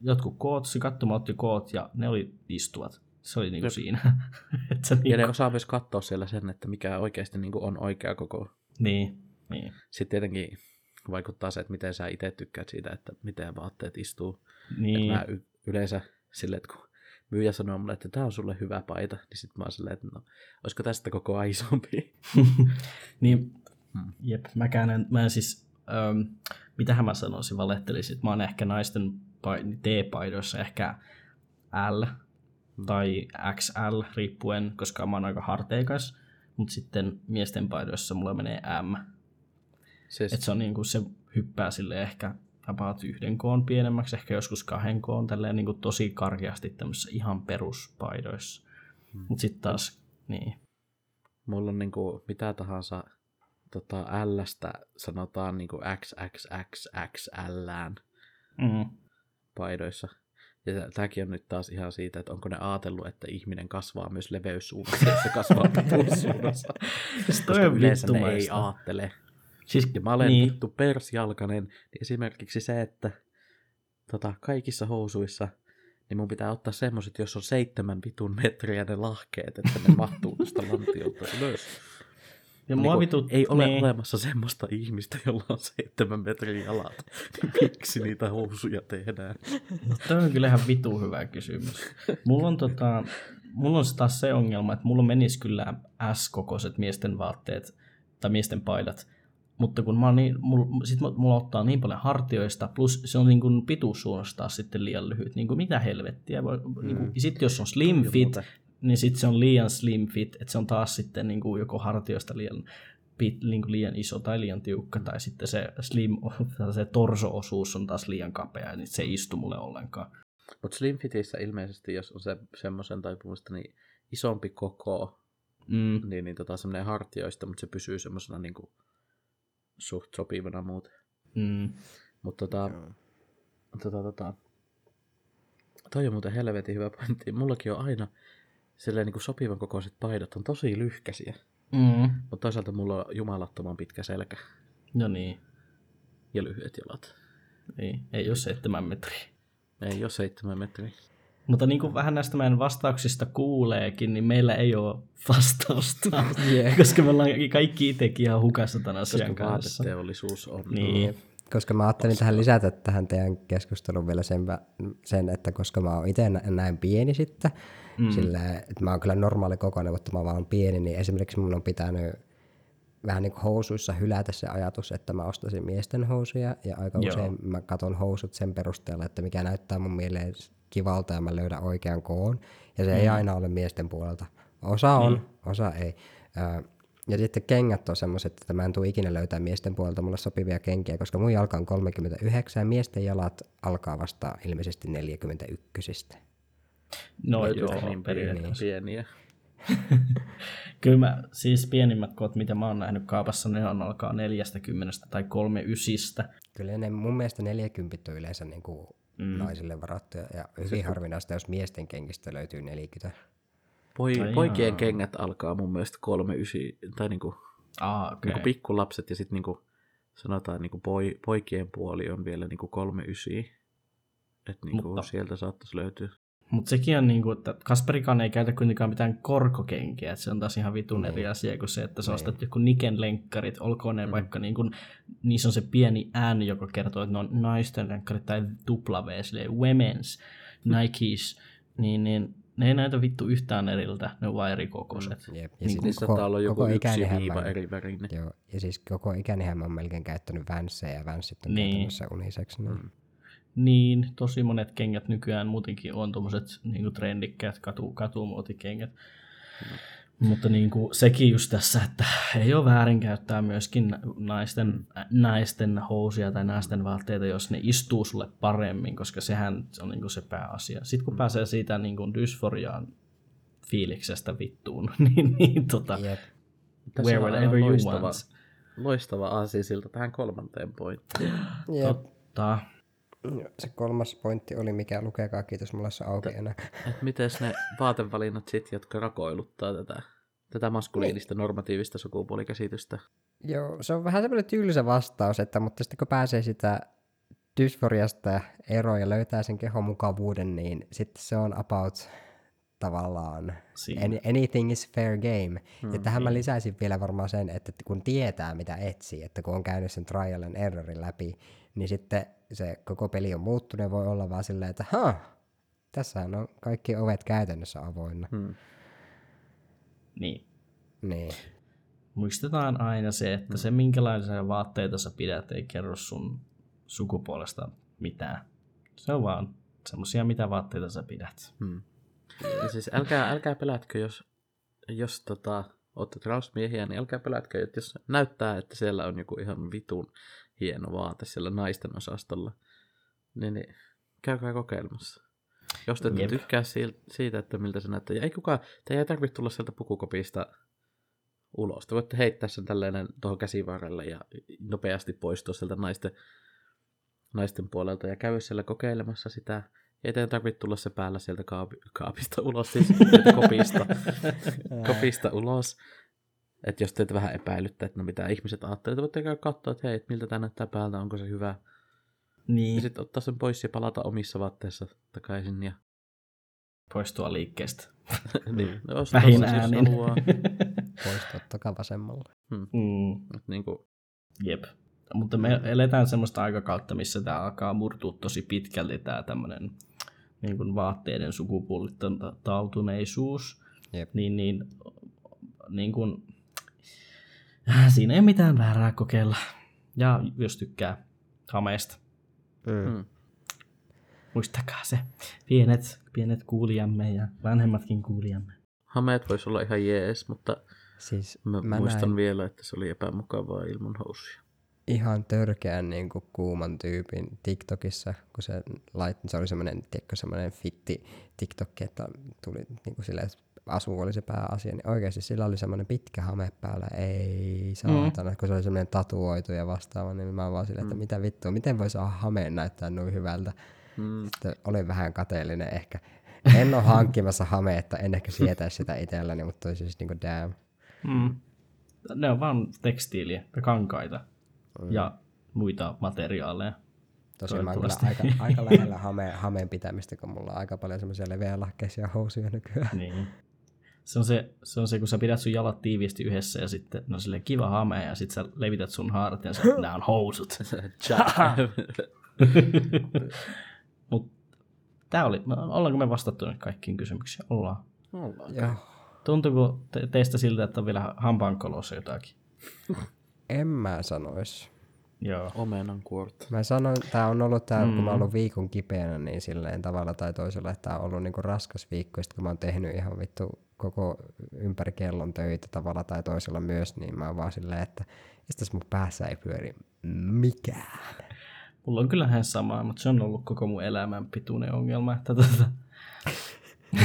jotkut koot, se katsoi, otti koot ja ne oli istuvat. Se oli niin kuin siinä. että se, niin ja ne niinku- osaa myös katsoa siellä sen, että mikä oikeasti niin kuin on oikea koko. Niin, niin. Sitten tietenkin vaikuttaa se, että miten sä itse tykkäät siitä, että miten vaatteet istuu. Niin. Että mä y- yleensä silleen, että kun myyjä sanoo mulle, että tämä on sulle hyvä paita, niin sitten mä oon silleen, että no, olisiko tästä koko ajan isompi? niin, hmm. jep, mäkään en, mä en siis ähm, mitähän mä sanoisin, valehtelisin, mä oon ehkä naisten T-paidoissa ehkä L hmm. tai XL riippuen, koska mä oon aika harteikas, mutta sitten miesten paidoissa mulla menee M. Siis... Et se on niinku, se hyppää sille ehkä about yhden koon pienemmäksi, ehkä joskus kahden koon, tälleen niinku tosi karkeasti tämmöisissä ihan peruspaidoissa. Hmm. Mutta sitten taas, niin. Mulla on niinku mitä tahansa tota, L-stä sanotaan niin kuin XXXXL mm. paidoissa. Ja tämäkin on nyt taas ihan siitä, että onko ne ajatellut, että ihminen kasvaa myös leveyssuunnassa, jos se kasvaa pituussuunnassa. Koska yleensä ne ei ajattele. Siis, ja mä olen niin. vittu persjalkanen, niin esimerkiksi se, että tota, kaikissa housuissa niin mun pitää ottaa semmoset, jos on seitsemän vitun metriä ne lahkeet, että ne mahtuu tästä lantiolta ylös. Ja niin mua vitut, ei ole niin. olemassa semmoista ihmistä, jolla on seitsemän metrin jalat. Niin miksi niitä housuja tehdään? No, tämä on kyllä ihan vitu hyvä kysymys. Mulla on tota, mulla on taas se ongelma, että mulla menisi kyllä S-kokoiset miesten vaatteet tai miesten paidat, mutta kun mä oon niin, mulla, sit mulla ottaa niin paljon hartioista, plus se on niin kuin pituussuunnasta sitten liian lyhyt. Niin kuin mitä helvettiä. Voi, mm. niin kuin, sitten jos on slim fit, niin sitten se on liian slim fit, että se on taas sitten niin kuin joko hartioista liian, pit, niin kuin liian iso tai liian tiukka, tai sitten se slim, se torso-osuus on taas liian kapea, niin se ei istu mulle ollenkaan. Mutta slim fitissä ilmeisesti, jos on se semmoisen taipumista, niin isompi koko, mm. niin, niin tota, semmoinen hartioista, mutta se pysyy semmoisena niin kuin, suht sopivana muuten. Mm. Mutta tota, tota, tota, toi on muuten helvetin hyvä pointti. Mullakin on aina silleen niin kuin sopivan kokoiset paidat on tosi lyhkäisiä. Mm. Mutta toisaalta mulla on jumalattoman pitkä selkä. No niin. Ja lyhyet jalat. Niin, ei ole seitsemän metriä. Ei ole seitsemän metriä. Mutta niin kuin vähän näistä meidän vastauksista kuuleekin, niin meillä ei ole vastausta, yeah. koska me ollaan kaikki itsekin ihan hukassa tämän asian koska kanssa. teollisuus on. Niin. Koska mä ajattelin tähän lisätä tähän teidän keskusteluun vielä sen, sen että koska mä oon itse näin pieni sitten, mm. sillä, että mä oon kyllä normaali kokoinen, mutta mä vaan pieni, niin esimerkiksi mun on pitänyt vähän niin kuin housuissa hylätä se ajatus, että mä ostaisin miesten housuja, ja aika Joo. usein mä katon housut sen perusteella, että mikä näyttää mun mieleen kivalta ja mä löydän oikean koon. Ja se mm. ei aina ole miesten puolelta. Osa on, mm. osa ei. Ja sitten kengät on semmoiset, että mä en tule ikinä löytää miesten puolelta mulle sopivia kenkiä, koska mun jalka on 39 ja miesten jalat alkaa vasta ilmeisesti 41. No joo, niin periaatteessa. Pieniä. Kyllä mä, siis pienimmät koot, mitä mä oon nähnyt kaupassa, ne on alkaa 40 tai 39. Kyllä ne mun mielestä 40 on yleensä niin kuin mm. naisille varattuja. Ja hyvin harvinaista, jos miesten kengistä löytyy 40. Poi, poikien jaa. kengät alkaa mun mielestä 39, tai niinku, ah, okay. niinku pikkulapset ja sitten niinku, sanotaan niinku poi, poikien puoli on vielä niinku 39. Että niinku Mutta... sieltä saattaisi löytyä. Mutta sekin on niin kuin, että Kasperikaan ei käytä kuitenkaan mitään korkokenkiä, että se on taas ihan vitun eri niin. asia kuin se, että sä ostat joku Niken lenkkarit, olkoon ne mm. vaikka niin kuin, niissä on se pieni N, joka kertoo, että ne on naisten lenkkarit tai W, silleen women's, Nikes, niin, niin ne ei näytä vittu yhtään eriltä, ne on vaan eri kokoiset. Mm, jep. Ja niin siis koko, joku koko yksi viiva eri värinen. Joo, ja siis koko ikänihän mä oon melkein käyttänyt vänssejä ja vänssit on niin. käytännössä uniseksi. Niin. Mm. Niin, tosi monet kengät nykyään muutenkin on tuommoiset niin trendikkäät katu, katumuotikengät. Mm. Mutta niin kuin, sekin just tässä, että ei ole väärin käyttää myöskin naisten, naisten housia tai naisten vaatteita, jos ne istuu sulle paremmin, koska sehän on niin kuin se pääasia. Sitten kun mm. pääsee siitä niin kuin dysforiaan fiiliksestä vittuun, niin, niin tota, yep. wear whatever you loistava, want. Loistava asia siltä tähän kolmanteen pointtiin. Yep. Totta. Se kolmas pointti oli, mikä lukekaa, kiitos, mulla se auki enää. Et miten ne vaatevalinnat sit, jotka rakoiluttaa tätä, tätä maskuliinista niin. normatiivista sukupuolikäsitystä? Joo, se on vähän semmoinen tylsä vastaus, että mutta sitten kun pääsee sitä dysforiasta eroon ja löytää sen kehon mukavuuden, niin sitten se on about tavallaan any, anything is fair game. Mm, ja tähän niin. mä lisäisin vielä varmaan sen, että kun tietää mitä etsii, että kun on käynyt sen trial and errorin läpi, niin sitten se koko peli on muuttunut ja voi olla vaan silleen, että ha, tässähän on kaikki ovet käytännössä avoinna. Hmm. Niin. Niin. Muistetaan aina se, että hmm. se minkälaisia vaatteita sä pidät ei kerro sun sukupuolesta mitään. Se on vaan semmosia, mitä vaatteita sä pidät. Hmm. Ja siis älkää, älkää pelätkö, jos, jos tota, olette transmiehiä, niin älkää pelätkö, että jos näyttää, että siellä on joku ihan vitun hieno vaate siellä naisten osastolla, niin, niin käykää kokeilemassa. Jos te Jep. tykkää siitä, että miltä se näyttää. Ja ei kukaan, te ei tarvitse tulla sieltä pukukopista ulos. Te voitte heittää sen tällainen tuohon käsivarrelle ja nopeasti poistua sieltä naisten, naisten puolelta ja käy siellä kokeilemassa sitä. Ei teidän tarvitse tulla se päällä sieltä kaapi, kaapista ulos, siis kopista, kopista ulos. Että jos teitä vähän epäilyttää, että no mitä ihmiset ajattelevat, voitte käydä katsoa, että hei, että miltä tämä näyttää päältä, onko se hyvä. Niin. Ja sitten ottaa sen pois ja palata omissa vaatteissa takaisin. Ja... Poistua liikkeestä. niin, no, jos Vähin äänin. Poistua takavasemmalla. Hmm. Mm. niin kuin... Jep. Mutta me eletään semmoista aikakautta, missä tämä alkaa murtua tosi pitkälti tämä tämmöinen niin kuin vaatteiden sukupuolittautuneisuus, Jep. niin, niin, niin kuin, siinä ei mitään väärää kokeilla. Ja jos tykkää hameista, Mm. Mm. muistakaa se. Pienet, pienet kuulijamme ja vanhemmatkin kuulijamme. Hameet voisi olla ihan jees, mutta Siis mä, mä muistan näin vielä, että se oli epämukavaa ilman housuja. ihan törkeän niin kuin, kuuman tyypin TikTokissa, kun se, lait, se oli semmoinen, tiedätkö, semmoinen fitti TikTok, että tuli niin kuin silleen, että asu oli se pääasia, niin oikeasti sillä oli semmoinen pitkä hame päällä, ei saatana, mm. kun se oli semmoinen tatuoitu ja vastaava, niin mä vaan silleen, että Mm. mitä vittua, miten voi saada hameen näyttää noin hyvältä. Mm. Sitten olin vähän kateellinen ehkä. En ole hankkimassa hameetta, en ehkä sietäisi sitä itselläni, mutta olisi siis niinku damn. Mm. Ne on vaan tekstiiliä ja kankaita mm. ja muita materiaaleja. Tosiaan mä oon kyllä aika, aika lähellä hame, hameen pitämistä, kun mulla on aika paljon semmoisia leveälahkeisia housuja nykyään. Niin. Se on se, se on se, kun sä pidät sun jalat tiiviisti yhdessä ja sitten no sille kiva hame ja sitten sä levität sun haarat ja sä, nää on housut. Mut tää oli, no, ollaanko me vastattu nyt kaikkiin kysymyksiin? Ollaan. Ollaan. Tuntuuko te, teistä siltä, että on vielä hampaankolossa jotakin? En mä sanois. Joo. Omenan kuorta. Mä sanoin, tää on ollut tää, mm. kun mä oon Mm. ollut viikon kipeänä, niin silleen tavalla tai toisella, että tää on ollut niinku raskas viikko, sit kun mä oon tehnyt ihan vittu koko ympäri kellon töitä tavalla tai toisella myös, niin mä oon vaan silleen, että mistäs mun päässä ei pyöri mikään. Mulla on kyllä ihan sama, mutta se on ollut koko mun elämän pituinen ongelma. Että tota...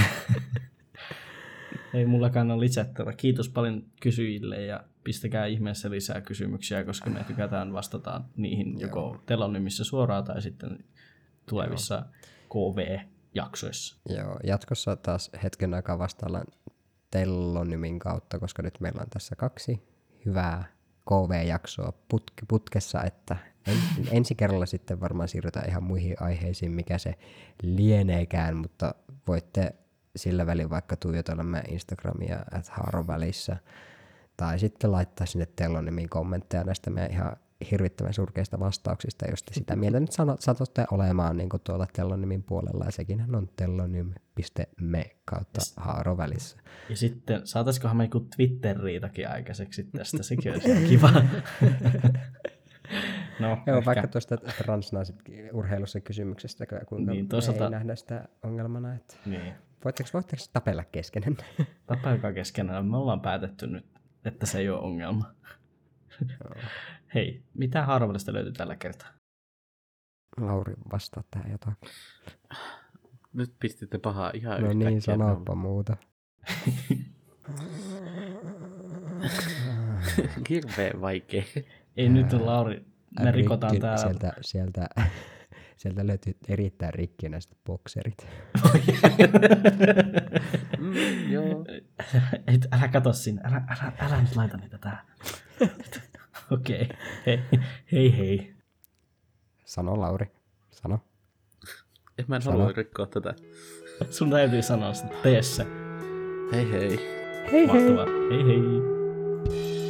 Ei mullakaan ole lisättävä. Kiitos paljon kysyjille ja pistäkää ihmeessä lisää kysymyksiä, koska me tykätään vastata niihin joko telonymissä suoraan tai sitten tulevissa KV-jaksoissa. Joo, jatkossa taas hetken aikaa vastaillaan Tellonymin kautta, koska nyt meillä on tässä kaksi hyvää KV-jaksoa put- putkessa, että en, ensi kerralla sitten varmaan siirrytään ihan muihin aiheisiin, mikä se lieneekään, mutta voitte sillä välin vaikka tuijotella meidän Instagramia at Haaro välissä, tai sitten laittaa sinne Tellonymiin kommentteja näistä meidän ihan hirvittävän surkeista vastauksista, jos te sitä mieltä nyt satutte olemaan niin tuolla Tellonymin puolella, ja sekin on tellonym.me kautta Haaro välissä. Ja sitten saataisikohan me joku Twitter-riitakin aikaiseksi tästä, sekin olisi kiva. no, Joo, ehkä. vaikka tuosta transnaiset urheilussa kysymyksestä, Niin, niin, toisaalta- ei nähdä sitä ongelmana, että Niin. Voitteko, voitteko tapella keskenen? Tapaakaa keskenään. Me ollaan päätetty nyt, että se ei ole ongelma. Hei, mitä harvallista löytyy tällä kertaa? Lauri vastaa tähän jotakin. Nyt pistitte pahaa ihan No niin, sanoppa muuta. Hirveän vaikea. Ei nyt Lauri, me rikotaan täällä. Sieltä, sieltä, sieltä löytyy erittäin rikkinäiset bokserit. Mm, joo. Ei, älä kato sinne, älä, älä, älä nyt laita niitä tähän. Okei, okay. hei, hei hei. Sano Lauri, sano. En mä en Sano. halua rikkoa tätä. Sun täytyy sanoa sitä, tee se. Hei hei. Hei Mahtavaa, hei hei.